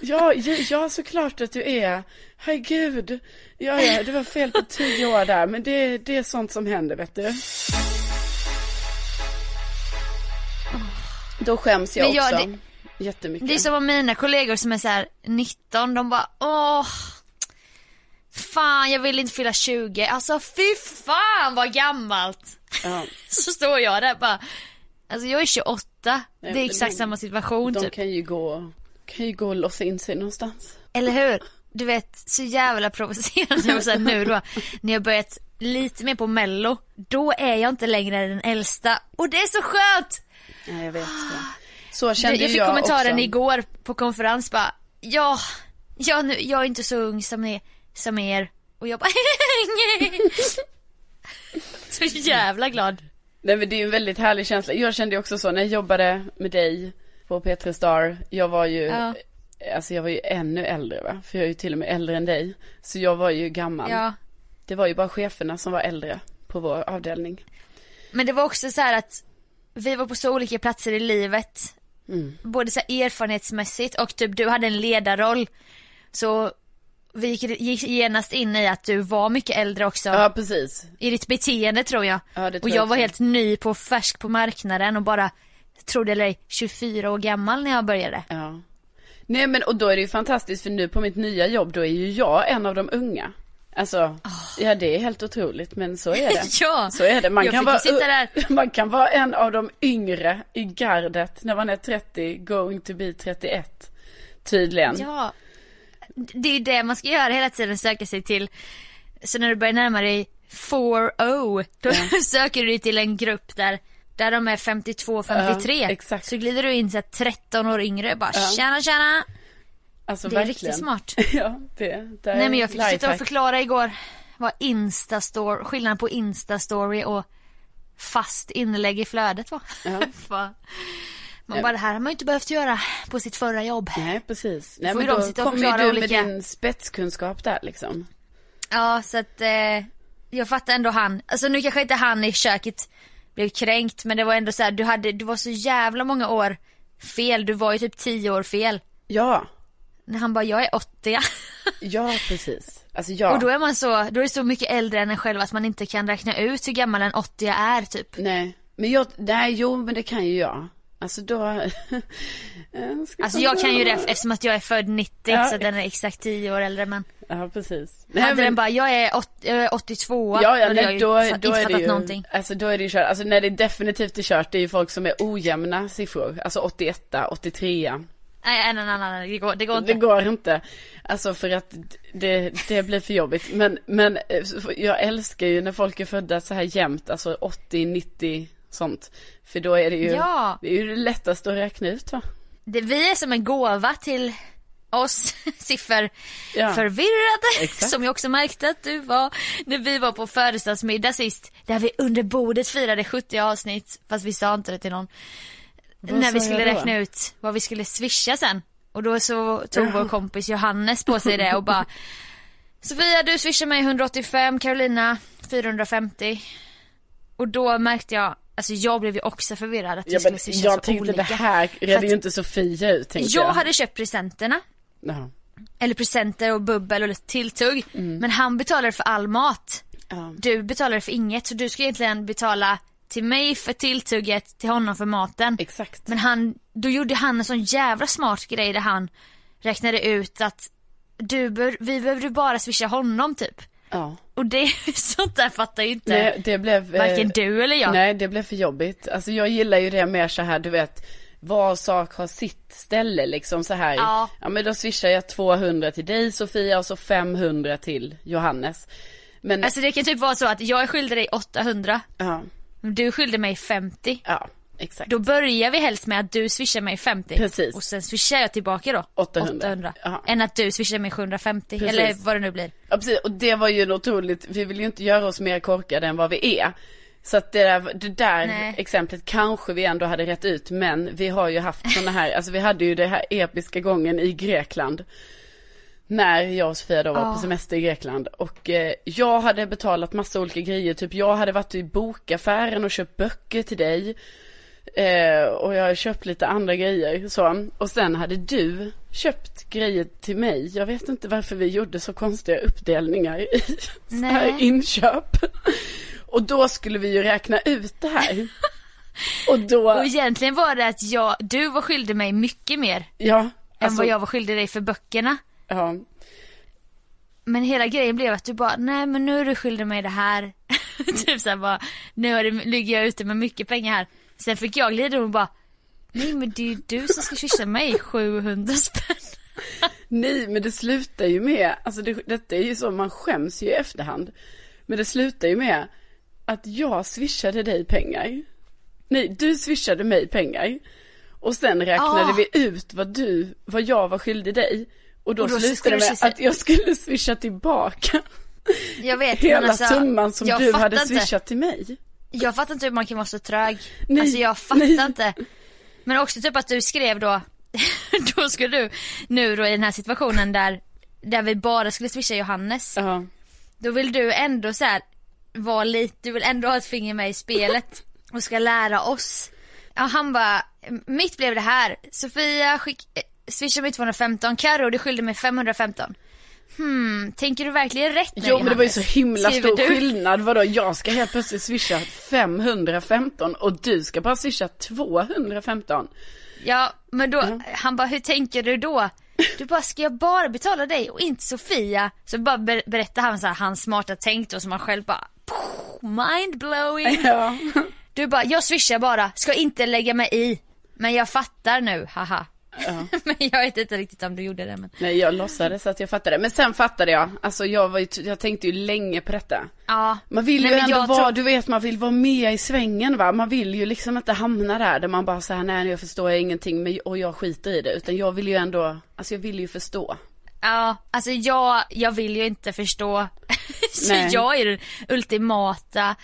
ja, ja, såklart att du är. Herregud. Ja, ja, det var fel på 10 år där, men det, det är sånt som händer, vet du. Då skäms jag jag- också. Jättemycket. Det är som om mina kollegor som är så här 19, de bara åh Fan jag vill inte fylla 20, alltså fy fan vad gammalt! Ja, Så står jag där bara Alltså jag är 28, Nej, det är exakt de- samma situation de typ. kan ju gå, kan ju gå och låsa in sig någonstans. Eller hur? Du vet, så jävla provocerande och sen nu då, när jag börjat lite mer på mello, då är jag inte längre den äldsta. Och det är så skönt! Ja, jag vet. Ja. Så kände jag fick jag kommentaren också. igår på konferens bara, ja, ja nu, jag är inte så ung som, ni, som er. Och jag bara. Så jävla glad. Nej men det är ju en väldigt härlig känsla. Jag kände också så när jag jobbade med dig på P3 Star. Jag var ju, Ja. alltså jag var ju ännu äldre va. För jag är ju till och med äldre än dig. Så jag var ju gammal. Ja. Det var ju bara cheferna som var äldre på vår avdelning. Men det var också så här att vi var på så olika platser i livet. Mm. Både så erfarenhetsmässigt och typ du hade en ledarroll. Så vi gick, gick genast in i att du var mycket äldre också. Ja precis. I ditt beteende tror jag. Ja, det tror och jag jag var helt ny på färsk på marknaden och bara trodde eller ej 24 år gammal när jag började. Ja. Nej men och då är det ju fantastiskt för nu på mitt nya jobb då är ju jag en av de unga. Alltså, ja det är helt otroligt men så är det. Ja, Så är det. Man kan, vara, man kan vara en av de yngre i gardet när man är 30, going to be 31. Tydligen. Ja, det är ju det man ska göra hela tiden, söka sig till. Så när du börjar närma dig 4-0, då söker du dig till en grupp där, där de är 52-53. Ja, exakt. Så glider du in så här 13 år yngre bara Ja. tjena tjena. Alltså, Det är verkligen. riktigt smart. ja, det, det Nej men jag fick sitta och förklara igår vad instastory, skillnaden på instastory och fast inlägg i flödet var. Ja. Man Ja. bara det här har man ju inte behövt göra på sitt förra jobb. Nej precis. Nej men då och kommer du med olika- din spetskunskap där liksom. Ja så att eh, jag fattar ändå han, alltså nu kanske inte han i köket blev kränkt men det var ändå så här, du hade, du var så jävla många år fel, du var ju typ 10 år fel. Ja, När han bara jag är 80 ja precis. Alltså ja. och då är man så, då är det så mycket äldre än en själv att man inte kan räkna ut hur gammal en 80 är typ. Nej, men jag, nej jo men det kan ju jag. Alltså då. Jag Alltså jag kan ju det eftersom att jag är född 90 Ja. så den är exakt 10 år äldre men Ja precis. hade den bara jag är, 80, jag är 82 Ja, ja jag nej, ju då, fa- då inte är det ju, någonting. alltså då är det ju kört. Alltså när det definitivt är kört, det är ju folk som är ojämna siffror. Alltså 81, 83. Nej, nej, nej, nej, nej, det går, det går inte. Det går inte. Alltså för att det, det blir för jobbigt. Men, men eh, jag älskar ju när folk är födda så här jämnt, alltså 80, 90, sånt. För då är det ju, Ja. det är ju det lättaste att räkna ut va? Det, vi är som en gåva till oss sifferförvirrade. Ja. Som jag också märkte att du var när vi var på födelsedagsmiddag sist. Där vi under bordet firade 70 avsnitt. Fast vi sa inte det till någon. Vad när vi skulle jag räkna ut vad vi skulle swisha sen. Och då så tog vår kompis Johannes på sig det och bara Sofia du swishar mig 185, Carolina 450. Och då märkte jag alltså jag blev ju också förvirrad att vi Ja, skulle swisha jag så tänkte olika. det här redde ju inte Sofia ut tänkte jag. Jag hade köpt presenterna, Ja. eller presenter och bubbel och lite tilltugg. Men han betalade för all mat. Mm. Ja. Du betalade för inget så du ska egentligen betala till mig för tilltugget, till honom för maten. Exakt. Men han, då gjorde han en sån jävla smart grej där han räknade ut att du bör, vi behövde bara swisha honom typ. Ja. Och det, sånt där fattar ju inte Nej, det blev... eh, varken du eller jag. Nej, det blev för jobbigt. Alltså jag gillar ju det mer så här, du vet, var sak har sitt ställe liksom så här. Ja. ja men då swishar jag 200 till dig Sofia och så 500 till Johannes. Men, Alltså det kan typ vara så att jag är skyldig dig 800, ja, du skyldig mig 50. ja, exakt. Då börjar vi helst med att du swishar mig 50. Precis. Och sen swishar jag tillbaka då 800. Ja. Än att du swishar mig 750 Precis. eller vad det nu blir. Ja, precis. Och det var ju otroligt, vi vill ju inte göra oss mer korkade än vad vi är. Så att det där, det där Nej. exemplet kanske vi ändå hade rätt ut, men vi har ju haft sådana här, alltså vi hade ju det här episka gången i Grekland. När jag och Sofia då var på semester i Grekland och eh, jag hade betalat massa olika grejer, typ jag hade varit i bokaffären och köpt böcker till dig. Eh, och jag hade köpt lite andra grejer så. Och sen hade du köpt grejer till mig. Jag vet inte varför vi gjorde så konstiga uppdelningar i så här inköp. Och då skulle vi ju räkna ut det här. Och då, Och egentligen var det att jag, du var skyldig mig mycket mer ja. än Alltså, vad jag var skyldig dig för böckerna. ja. Men hela grejen blev att du bara, nej men nu är du skyldig mig det här. typ såhär bara, nu har det, ligger jag ute med mycket pengar här. Sen fick jag glida och bara, nej men det är ju du som ska swisha mig 700 spänn. Nej, men det slutar ju med, alltså det, detta är ju så, man skäms ju i efterhand. Men det slutar ju med att jag swishade dig pengar. Nej, du swishade mig pengar. Och sen räknade Ah. vi ut vad du, vad jag var skyldig dig. Och då, Och då slutade det med att jag skulle swisha tillbaka Jag vet hela alltså, summan som du hade inte. swishat till mig. Jag fattar inte hur man kan vara så trög. Nej, alltså jag fattar nej. inte. Men också typ att du skrev då, då skulle du nu då i den här situationen där, där vi bara skulle swisha Johannes. Ja, Då vill du ändå så här vara lite, du vill ändå ha ett finger med i spelet och ska lära oss. Ja han bara, mitt blev det här. Sofia skick, swishar mig 215, Karo du skyllde mig 515. Hmm, tänker du verkligen rätt nu Jo men det var ju så himla stor du. skillnad. Vadå, jag ska helt plötsligt swisha 515 och du ska bara swisha 215. Ja, men då, han bara, hur tänker du då? Du bara, ska jag bara betala dig och inte Sofia? Så bara ber- berättar han så här, hans smarta tänk då som han själv bara, mind blowing. Ja. Du bara, jag swishar bara, ska inte lägga mig i. Men jag fattar nu, haha. men jag vet inte riktigt om du gjorde det men. Nej jag låtsades att jag fattade. Men sen fattade jag. Alltså jag var ju, jag tänkte ju länge på detta. Ja. Man vill ju ändå jag vara, tror- du vet man vill vara med i svängen va. Man vill ju liksom inte hamna där där man bara säger nej jag förstår ingenting men, och jag skiter i det. Utan jag vill ju ändå, alltså jag vill ju förstå. Ja, alltså jag, jag vill ju inte förstå. så Nej. jag är det ultimata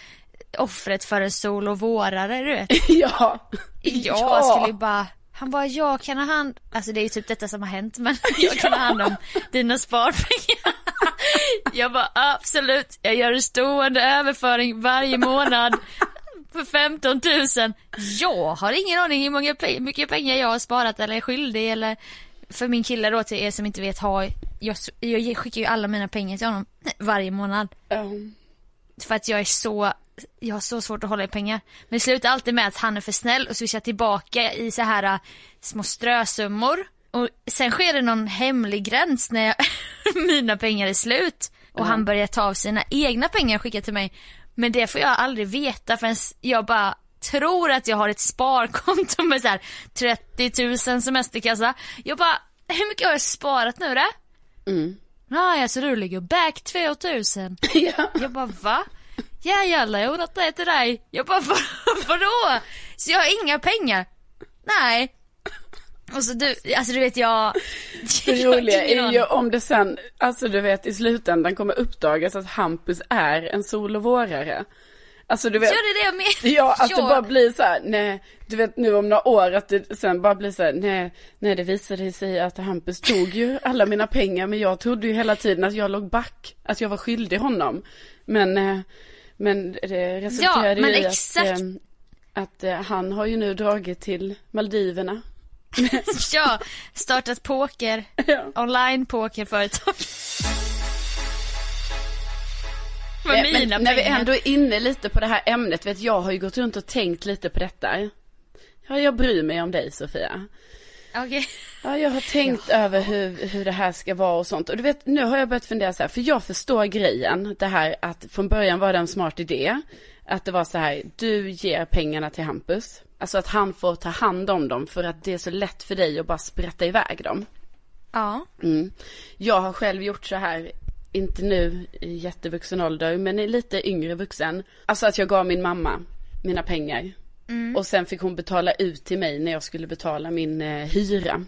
offret för en sol och vårare du vet. ja. Jag skulle ju bara, han bara jag kan ha hand, alltså det är ju typ detta som har hänt men jag kan ha hand om dina sparpengar. Jag bara absolut, jag gör en stående överföring varje månad för 15 000. Jag har ingen aning hur många, mycket pengar jag har sparat eller är skyldig eller för min kille då till er som inte vet har, jag, jag skickar ju alla mina pengar till honom varje månad. Ja. För att jag är så, jag har så svårt att hålla i pengar. Men det slutar alltid med att han är för snäll och swishar tillbaka i så här äh, små strösummor. Och sen sker det någon hemlig gräns när jag, mina pengar är slut. Och han börjar ta av sina egna pengar och skicka till mig. Men det får jag aldrig veta förrän jag bara tror att jag har ett sparkonto med så här 30 000 semesterkassa. Jag bara, hur mycket har jag sparat nu då? Mm. Nej, alltså du ligger back 2000. ja. Jag bara va? Ja jag har lånat det till dig. Jag bara "Va- vadå? Så jag har inga pengar? Nej. Och så du, alltså du vet jag. Det roliga är ju om det sen, alltså du vet i slutändan kommer uppdagas att Hampus är en sol och vårare. Alltså du vet. Ja det är det jag menar. Ja, att det bara blir så här, nej, du vet nu om några år att det sen bara blir så här, nej, nej det visade sig att Hampus tog ju alla mina pengar men jag trodde ju hela tiden att jag låg back, att jag var skyldig honom. Men, eh, men det resulterade men ju i exakt. att, eh, att eh, han har ju nu dragit till Maldiverna. Ja, startat poker, Ja. online pokerföretag. Eh, Men mina när vi ändå är inne lite på det här ämnet, vet jag har ju gått runt och tänkt lite på detta. Ja, jag bryr mig om dig Sofia. Okej. Ja, jag har tänkt över hur, hur det här ska vara och sånt. Och du vet, nu har jag börjat fundera så här, för jag förstår grejen. Det här att från början var det en smart idé. Att det var så här, du ger pengarna till Hampus. Alltså att han får ta hand om dem för att det är så lätt för dig att bara sprätta iväg dem. Ja. Mm. Jag har själv gjort så här, inte nu i jättevuxen ålder, men i lite yngre vuxen. Alltså att jag gav min mamma mina pengar. Och sen fick hon betala ut till mig när jag skulle betala min eh, hyra.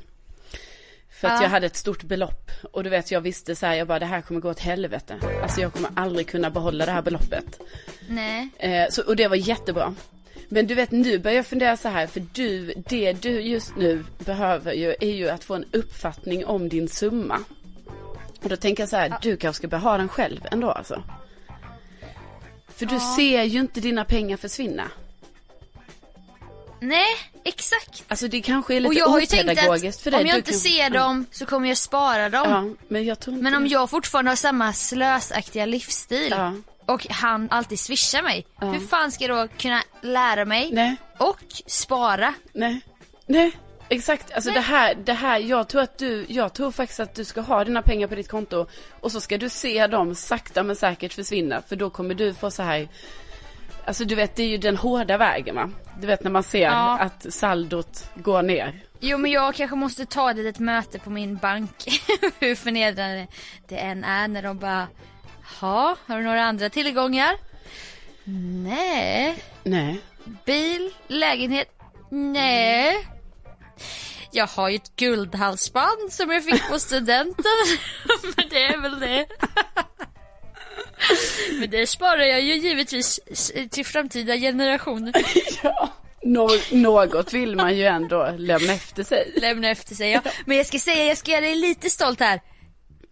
För att Ja. jag hade ett stort belopp. Och du vet, jag visste så här, jag bara det här kommer gå åt helvete. Alltså jag kommer aldrig kunna behålla det här beloppet. Nej. Eh, så, och det var jättebra. Men du vet nu börjar jag fundera så här, för du, det du just nu behöver ju är ju att få en uppfattning om din summa. Och då tänker jag så här, du kanske ska börja ha den själv ändå alltså. För du ser ju inte dina pengar försvinna. Nej, exakt. Alltså det kanske är lite Och jag har ju tänkt att för dig. om jag inte kan- ser dem så kommer jag spara dem. Ja, men jag tror inte Men om jag fortfarande har samma slösaktiga livsstil Ja. och han alltid swishar mig. Hur fan ska jag då kunna lära mig Nej. och spara? Nej, nej, exakt. Alltså det här, det här, jag tror att du, jag tror faktiskt att du ska ha dina pengar på ditt konto och så ska du se dem sakta men säkert försvinna för då kommer du få så här, alltså du vet det är ju den hårda vägen va? Du vet när man ser Ja. att saldot går ner. Jo men jag kanske måste ta ett litet möte på min bank. Hur förnedrande det än är när de bara Ha, har du några andra tillgångar? Nej. Nej. Bil, lägenhet? Nej. Jag har ju ett guldhalsband som jag fick på studenten. Men det är väl det. Men det sparar jag ju givetvis till framtida generationer. Ja. Nå- något vill man ju ändå lämna efter sig. Lämna efter sig. Ja. Men jag ska säga, jag ska göra dig lite stolt här.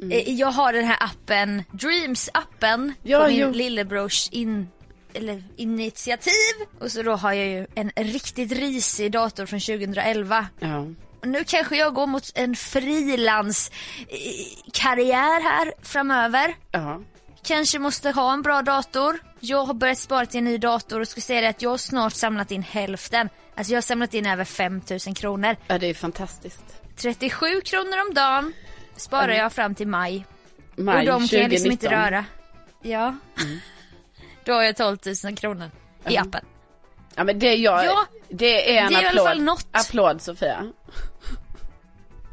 Mm. Eh, Jag har den här appen, Dreams-appen, Ja, på min jo. lillebrors in, eller initiativ. Och så då har jag ju en riktigt risig dator från 2011. Ja. Och Nu kanske jag går mot en frilans eh, karriär här framöver. Ja. Kanske måste ha en bra dator. Jag har börjat spara till en ny dator och ska säga det att jag har snart samlat in hälften. Alltså jag har samlat in över 5000 kronor. Ja, det är fantastiskt. 37 kronor om dagen sparar jag fram till maj. Maj och de kan jag liksom inte 2019. röra. Ja. Då har jag 12 000 kronor i appen. Ja men det är jag, Ja, det är en det är i alla applåd. fall något. Applåd Sofia.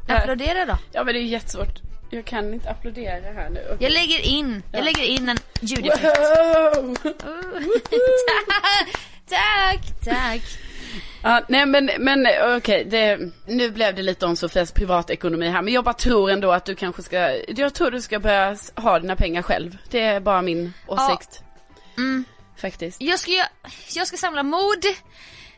Applådera då. Ja men det är jättesvårt. Jag kan inte applådera här nu. Jag lägger in, jag lägger in en ljudeffekt. Wow! tack, tack. Ja, nej men, men okej, det, nu blev det lite om Sofias privatekonomi här. Men jag bara tror ändå att du kanske ska, jag tror du ska börja ha dina pengar själv. Det är bara min åsikt. Mm. Faktiskt. Jag ska, jag ska samla mod,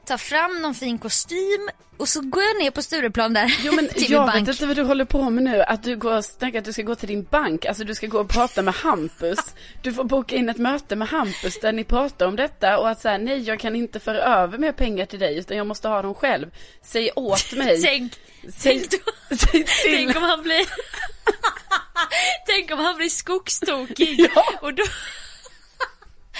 ta fram någon fin kostym och så går jag ner på Stureplan där Jo men till min jag bank. vet inte vad du håller på med nu. Att du går och snackar att du ska gå till din bank. Alltså du ska gå och prata med Hampus. Du får boka in ett möte med Hampus där ni pratar om detta. Och att säga nej jag kan inte föra över mer pengar till dig utan jag måste ha dem själv. Säg åt mig. Tänk, säg, tänk då. säg till. Tänk om han blir Tänk om han blir skogstokig Ja. och då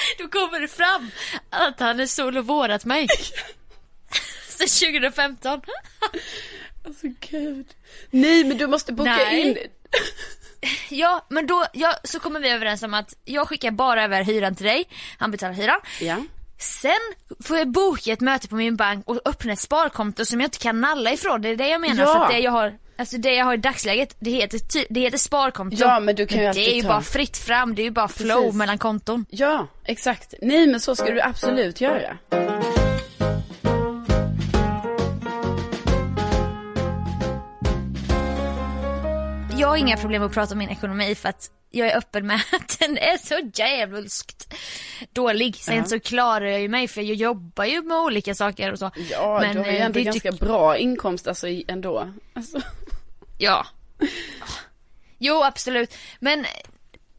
Då kommer det fram att han är sol och vårat mig Sen 2015 Alltså gud. Nej men du måste boka Nej. in. Ja men då, ja, så kommer vi överens om att jag skickar bara över hyran till dig Han betalar hyran Ja. Sen får jag boka ett möte på min bank och öppna ett sparkonto som jag inte kan nalla ifrån. Det är det jag menar. Ja. För att det jag har, alltså det jag har i dagsläget, det heter, det heter sparkonto. Ja, men du kan ju det är ju ta- bara fritt fram, det är ju bara flow Precis. mellan konton. Ja, exakt. Nej men så ska du absolut göra. Jag har inga problem att prata om min ekonomi för att jag är öppen med att den är så djävulskt dålig. Sen så klarar jag ju mig för jag jobbar ju med olika saker och så. Ja, Men, du har ju eh, ändå det ganska bra inkomst alltså ändå. Alltså. Ja. Jo absolut. Men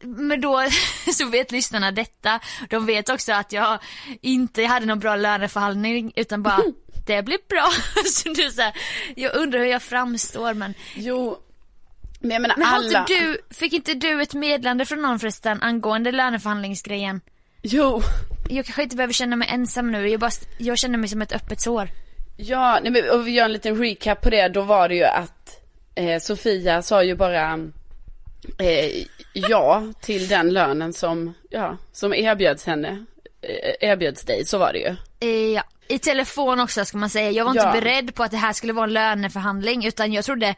men då så vet lyssnarna detta. De vet också att jag inte hade någon bra löneförhandling utan bara det blir bra. så du, så här, jag undrar hur jag framstår men. Jo, men jag menar Men alla. inte du, fick inte du ett meddelande från någon förresten angående löneförhandlingsgrejen? Jo, Jag kanske inte behöver känna mig ensam nu, jag, bara, jag känner mig som ett öppet sår. ja, nej, men, och vi gör en liten recap på det. Då var det ju att eh, Sofia sa ju bara eh, ja till den lönen som, ja, som erbjöds henne. Eh, erbjöds dig, så var det ju. Eh, Ja, i telefon också ska man säga. Jag var Ja. inte beredd på att det här skulle vara en löneförhandling utan jag trodde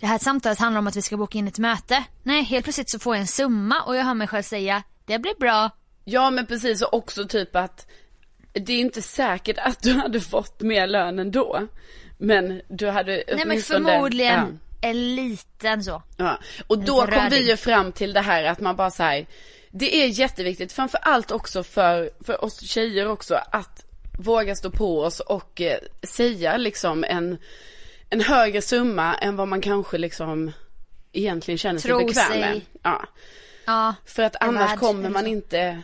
det här samtalet handlar om att vi ska boka in ett möte. Nej, helt plötsligt så får jag en summa och jag hör mig själv säga det blir bra. Ja men precis och också typ att det är inte säkert att du hade fått mer lön ändå. Men du hade Nej men förmodligen en liten så. Ja. ja. Och då kom vi rörig. ju fram till det här att man bara säger det är jätteviktigt framför allt också för, för oss tjejer också att våga stå på oss och eh, säga liksom en, en högre summa än vad man kanske liksom egentligen känner sig Tror bekväm sig. med. Ja. Ja, För att annars värd, kommer man inte,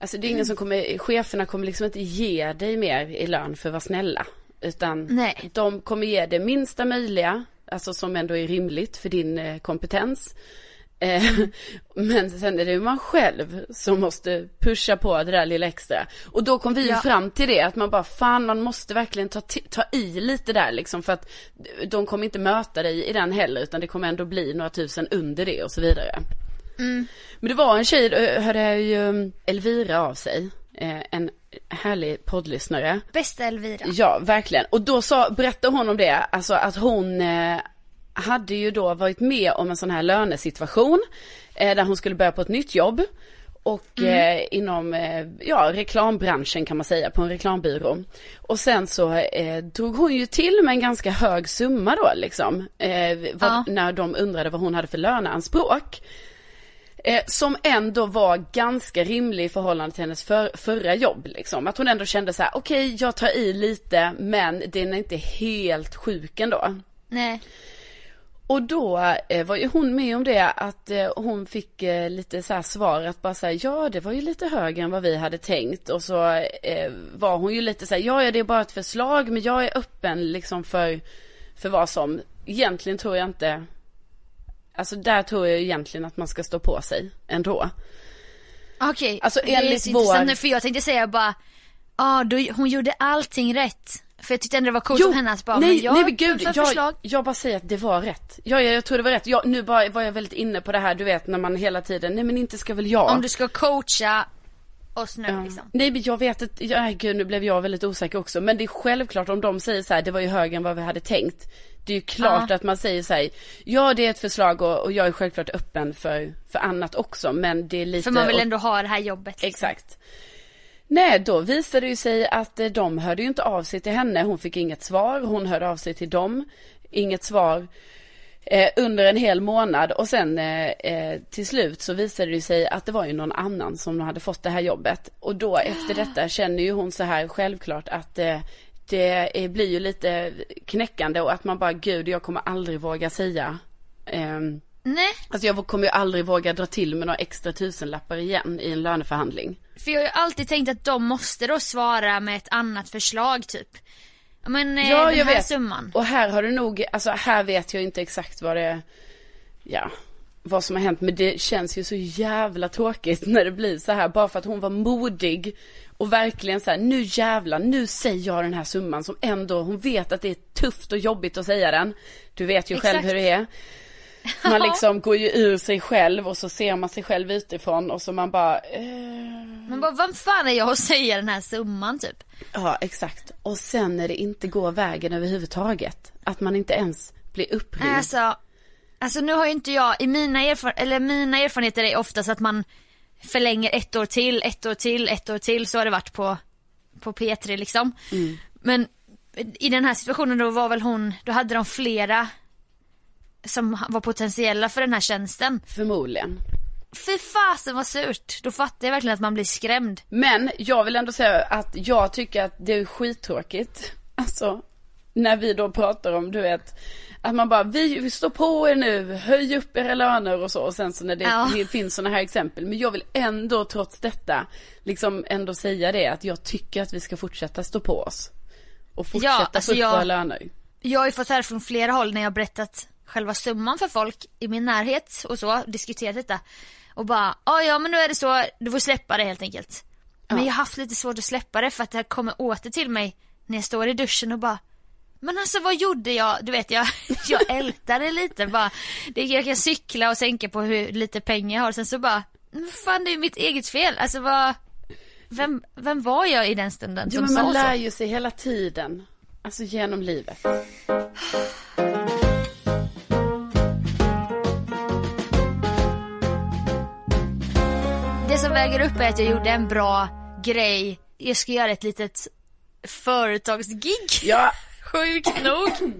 alltså det är ingen som kommer, cheferna kommer liksom inte ge dig mer i lön för att vara snälla. Utan Nej. de kommer ge det minsta möjliga, alltså som ändå är rimligt för din eh, kompetens. Eh, Men sen är det ju man själv som måste pusha på det där lilla extra. Och då kom vi ju Ja. fram till det, att man bara fan man måste verkligen ta, ta i lite där liksom för att de kommer inte möta dig i den heller utan det kommer ändå bli några tusen under det och så vidare. Men det var en tjej, eh, hörde ju um, Elvira av sig. Eh, En härlig poddlyssnare. bästa Elvira. Ja, verkligen. Och då sa, berättade hon om det, alltså att hon eh, hade ju då varit med om en sån här lönesituation. Eh, där hon skulle börja på ett nytt jobb. Och eh, inom, eh, ja, reklambranschen kan man säga, på en reklambyrå. Och sen så eh, drog hon ju till med en ganska hög summa då liksom. Eh, vad, Ja. När de undrade vad hon hade för löneanspråk. Eh, som ändå var ganska rimlig i förhållande till hennes för, förra jobb liksom. Att hon ändå kände så här: okej jag tar i lite men den är inte helt sjuk ändå. Nej. Och då eh, var ju hon med om det att eh, hon fick eh, lite så här svar att bara säga ja det var ju lite högre än vad vi hade tänkt och så var hon ju lite så här ja ja det är bara ett förslag men jag är öppen liksom för, för vad som, egentligen tror jag inte, alltså där tror jag egentligen att man ska stå på sig ändå. Okej, Alltså, det är så vår- intressant nu för jag tänkte säga bara, ja då hon gjorde allting rätt. För jag tyckte ändå det var coolt av henne att bara, nej, men jag nej men gud, jag, förslag. jag bara säger att det var rätt. Ja, ja jag tror det var rätt. Jag, nu bara var jag väldigt inne på det här, du vet när man hela tiden, nej men inte ska väl jag. Om du ska coacha oss nu Ja. liksom. Nej men jag vet att, ja, gud nu blev jag väldigt osäker också. Men det är självklart om de säger så här, det var ju högre än vad vi hade tänkt. Det är ju klart Ja. att man säger så här, ja det är ett förslag och, och jag är självklart öppen för, för annat också. Men det är lite... För man vill och- ändå ha det här jobbet. Liksom. Exakt. Nej, då visade det ju sig att eh, de hörde inte av sig till henne. Hon fick inget svar. Hon hörde av sig till dem. Inget svar. Eh, under en hel månad och sen eh, eh, till slut så visade det sig att det var ju någon annan som hade fått det här jobbet. Och då efter detta känner ju hon så här självklart att eh, det eh, blir ju lite knäckande och att man bara gud jag kommer aldrig våga säga ehm, Nej, Alltså jag kommer ju aldrig våga dra till med några extra tusenlappar igen i en löneförhandling. för jag har ju alltid tänkt att de måste då svara med ett annat förslag typ. Men eh, Ja, den jag här vet. summan. Och här har du nog, alltså här vet jag inte exakt vad det, ja, vad som har hänt. Men det känns ju så jävla tråkigt när det blir så här. Bara för att hon var modig och verkligen så här, nu jävlar, nu säger jag den här summan som ändå, hon vet att det är tufft och jobbigt att säga den. Du vet ju själv Exakt. hur det är. Man liksom går ju ur sig själv och så ser man sig själv utifrån och så man bara, eh... Men bara, vad fan är jag att säga den här summan typ? Ja, exakt. Och sen när det inte går vägen överhuvudtaget. Att man inte ens blir uppringd. Alltså, alltså nu har ju inte jag, i mina, erfar- eller mina erfarenheter är oftast att man förlänger ett år till, ett år till, ett år till. Så har det varit på, på P3 liksom. Men i den här situationen då var väl hon, då hade de flera som var potentiella för den här tjänsten. Förmodligen. Fy fasen vad surt. Då fattar jag verkligen att man blir skrämd. Men jag vill ändå säga att jag tycker att det är skittråkigt. Alltså, när vi då pratar om, du vet, Att man bara, vi, står på er nu, höj upp era löner och så. Och sen så när det Ja. finns sådana här exempel. Men jag vill ändå trots detta, liksom ändå säga det att jag tycker att vi ska fortsätta stå på oss. Och fortsätta alltså få upp jag- våra löner. Jag har ju fått höra från flera håll när jag har berättat själva summan för folk i min närhet och så, diskuterat detta. Och bara, "Ja, ja men nu är det så, du får släppa det helt enkelt. Men jag har haft lite svårt att släppa det för att det här kommer åter till mig när jag står i duschen och bara men alltså vad gjorde jag? Du vet jag, jag ältade lite bara. Det, jag kan cykla och tänka på hur lite pengar jag har sen så bara, men fan det är ju mitt eget fel. Alltså vad, vem, vem var jag i den stunden Jo som men man lär så? ju sig hela tiden. Alltså genom livet. som väger upp är att jag gjorde en bra grej. Jag ska göra ett litet företagsgig. Ja, Sjukt nog.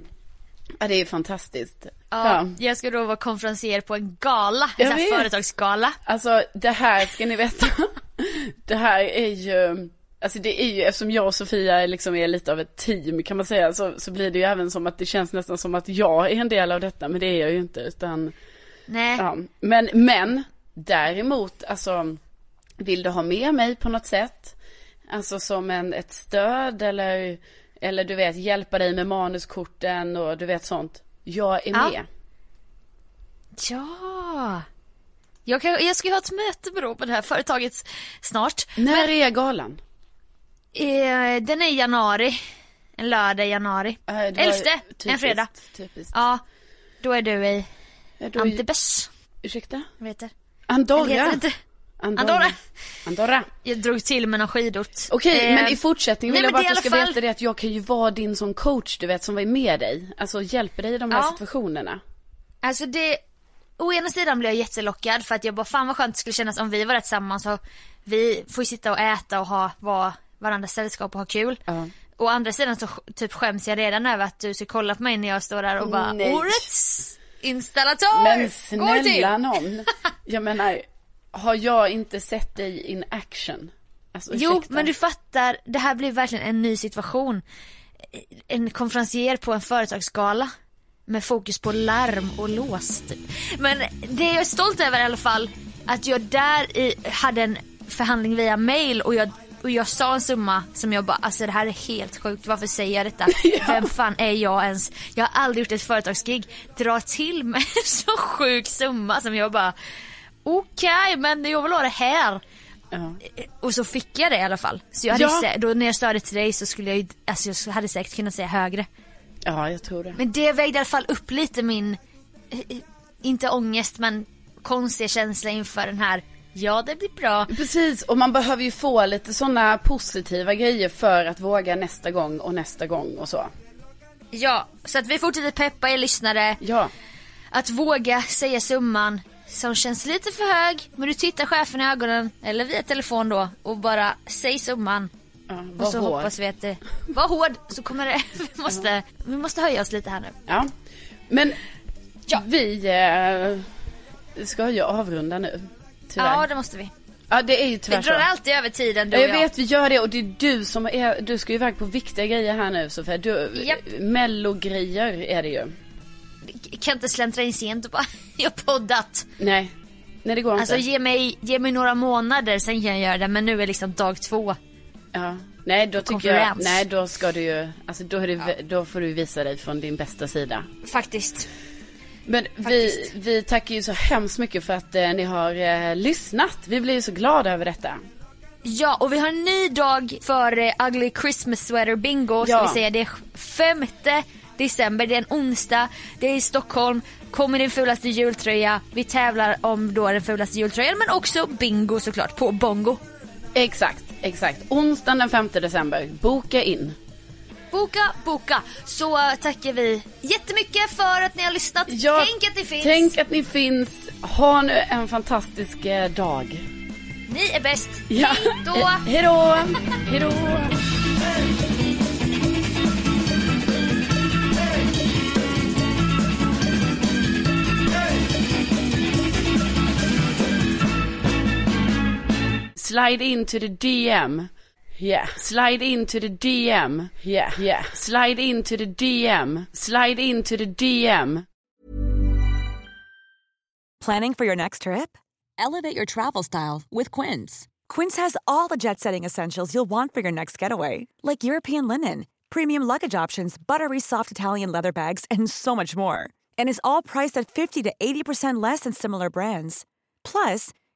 ja det är fantastiskt. Ja, jag ska då vara konferencier på en gala, en sån företagsgala. Alltså det här ska ni veta. Det här är ju, alltså det är ju, eftersom jag och Sofia liksom är lite av ett team kan man säga, så, så blir det ju även som att det känns nästan som att jag är en del av detta, men det är jag ju inte, utan, Nej, ja. Men, men, däremot, alltså, vill du ha med mig på något sätt? Alltså som en, ett stöd eller, eller du vet, hjälpa dig med manuskorten och du vet sånt. Jag är Ja. med. ja. Jag, kan, jag ska ju ha ett möte med på det här företaget snart. När är galan? Eh, den är i januari. En lördag i januari. Äh, Elfte, en fredag. Typiskt. Ja, då är du i Ja, då- Antibes. Ursäkta? Vad heter det? Andorra. Andorra. Andorra. Andorra. Jag drog till med någon skidort. Okej, Eh, men i fortsättningen vill nej, jag bara att du ska fall- veta det att jag kan ju vara din som coach, du vet, som var med dig. Alltså hjälper dig i de här Ja. situationerna. Alltså det, å ena sidan blev jag jättelockad för att jag bara fan vad skönt det skulle kännas om vi var rätt tillsammans och vi får ju sitta och äta och ha, vara varandras sällskap och ha kul. Ja. Å andra sidan så typ skäms jag redan över att du ska kolla på mig när jag står där och bara Nej. årets installatör! Men Går till!" snälla någon. Jag menar, har jag inte sett dig in action? Alltså, Jo, men du fattar, det här blir verkligen en ny situation. En konferencier på en företagsgala. Med fokus på larm och lås typ. Men det jag är stolt över i alla fall, att jag där i, hade en förhandling via mail och jag, och jag sa en summa som jag bara, alltså det här är helt sjukt, varför säger jag detta? Vem fan är jag ens? Jag har aldrig gjort ett företagsgig, dra till med en så sjuk summa som jag bara, okej men jag vill ha det här. Ja. Och så fick jag det i alla fall. Så jag hade Ja. sä- då när jag sa det till dig så skulle jag ju, alltså jag hade säkert kunnat säga högre. ja, jag tror det. Men det vägde i alla fall upp lite min, eh, eh, inte ångest men konstiga känsla inför den här, ja det blir bra. Precis, och man behöver ju få lite sådana positiva grejer för att våga nästa gång och nästa gång och så. Ja, så att vi fortsätter peppa er lyssnare Ja, att våga säga summan som känns lite för hög, men du tittar chefen i ögonen, eller via telefon då, och bara säg summan. ja Och så hård. hoppas vi att det, var hård, så kommer det, vi måste, vi måste höja oss lite här nu. Ja, men Ja. vi eh, ska ju avrunda nu. Tyvärr. Ja, Ja, det måste vi. det är ju Vi tyvärr drar så. alltid över tiden du Ja, och jag vet, vi gör det och det är du som är, du ska ju iväg på viktiga grejer här nu Sofia. Du, Japp. mellogrejer är det ju. Kan inte släntra in sent och bara, jag har poddat. Nej, nej det går Alltså inte. ge mig, ge mig några månader sen kan jag göra det men nu är liksom dag två. Ja. Nej, då tycker jag, nej då ska du ju, alltså då, är det, då får du visa dig från din bästa sida. Faktiskt. Men vi, vi tackar ju så hemskt mycket för att eh, ni har eh, lyssnat. Vi blir ju så glada över detta. Ja och vi har en ny dag för eh, Ugly Christmas Sweater Bingo ska Ja. vi säga. Det är femte december, det är en onsdag, det är i Stockholm. Kom med din fulaste jultröja. Vi tävlar om då den fulaste jultröjan men också bingo såklart på Bongo. Exakt, exakt. Onsdagen den 5 december. Boka in. Boka, boka. Så tackar vi jättemycket för att ni har lyssnat. Tänk att ni finns. Tänk att ni finns. Ha nu en fantastisk eh, dag. Ni är bäst. Ja. Hej då. Hej då. Slide into the DM. Yeah. Slide into the DM. Yeah. Yeah. Slide into the DM. Slide into the DM. Planning for your next trip? Elevate your travel style with Quince. Quince has all the jet setting essentials you'll want for your next getaway, like European linen, premium luggage options, buttery soft Italian leather bags, and so much more. And is all priced at 50 to 80% less than similar brands. Plus,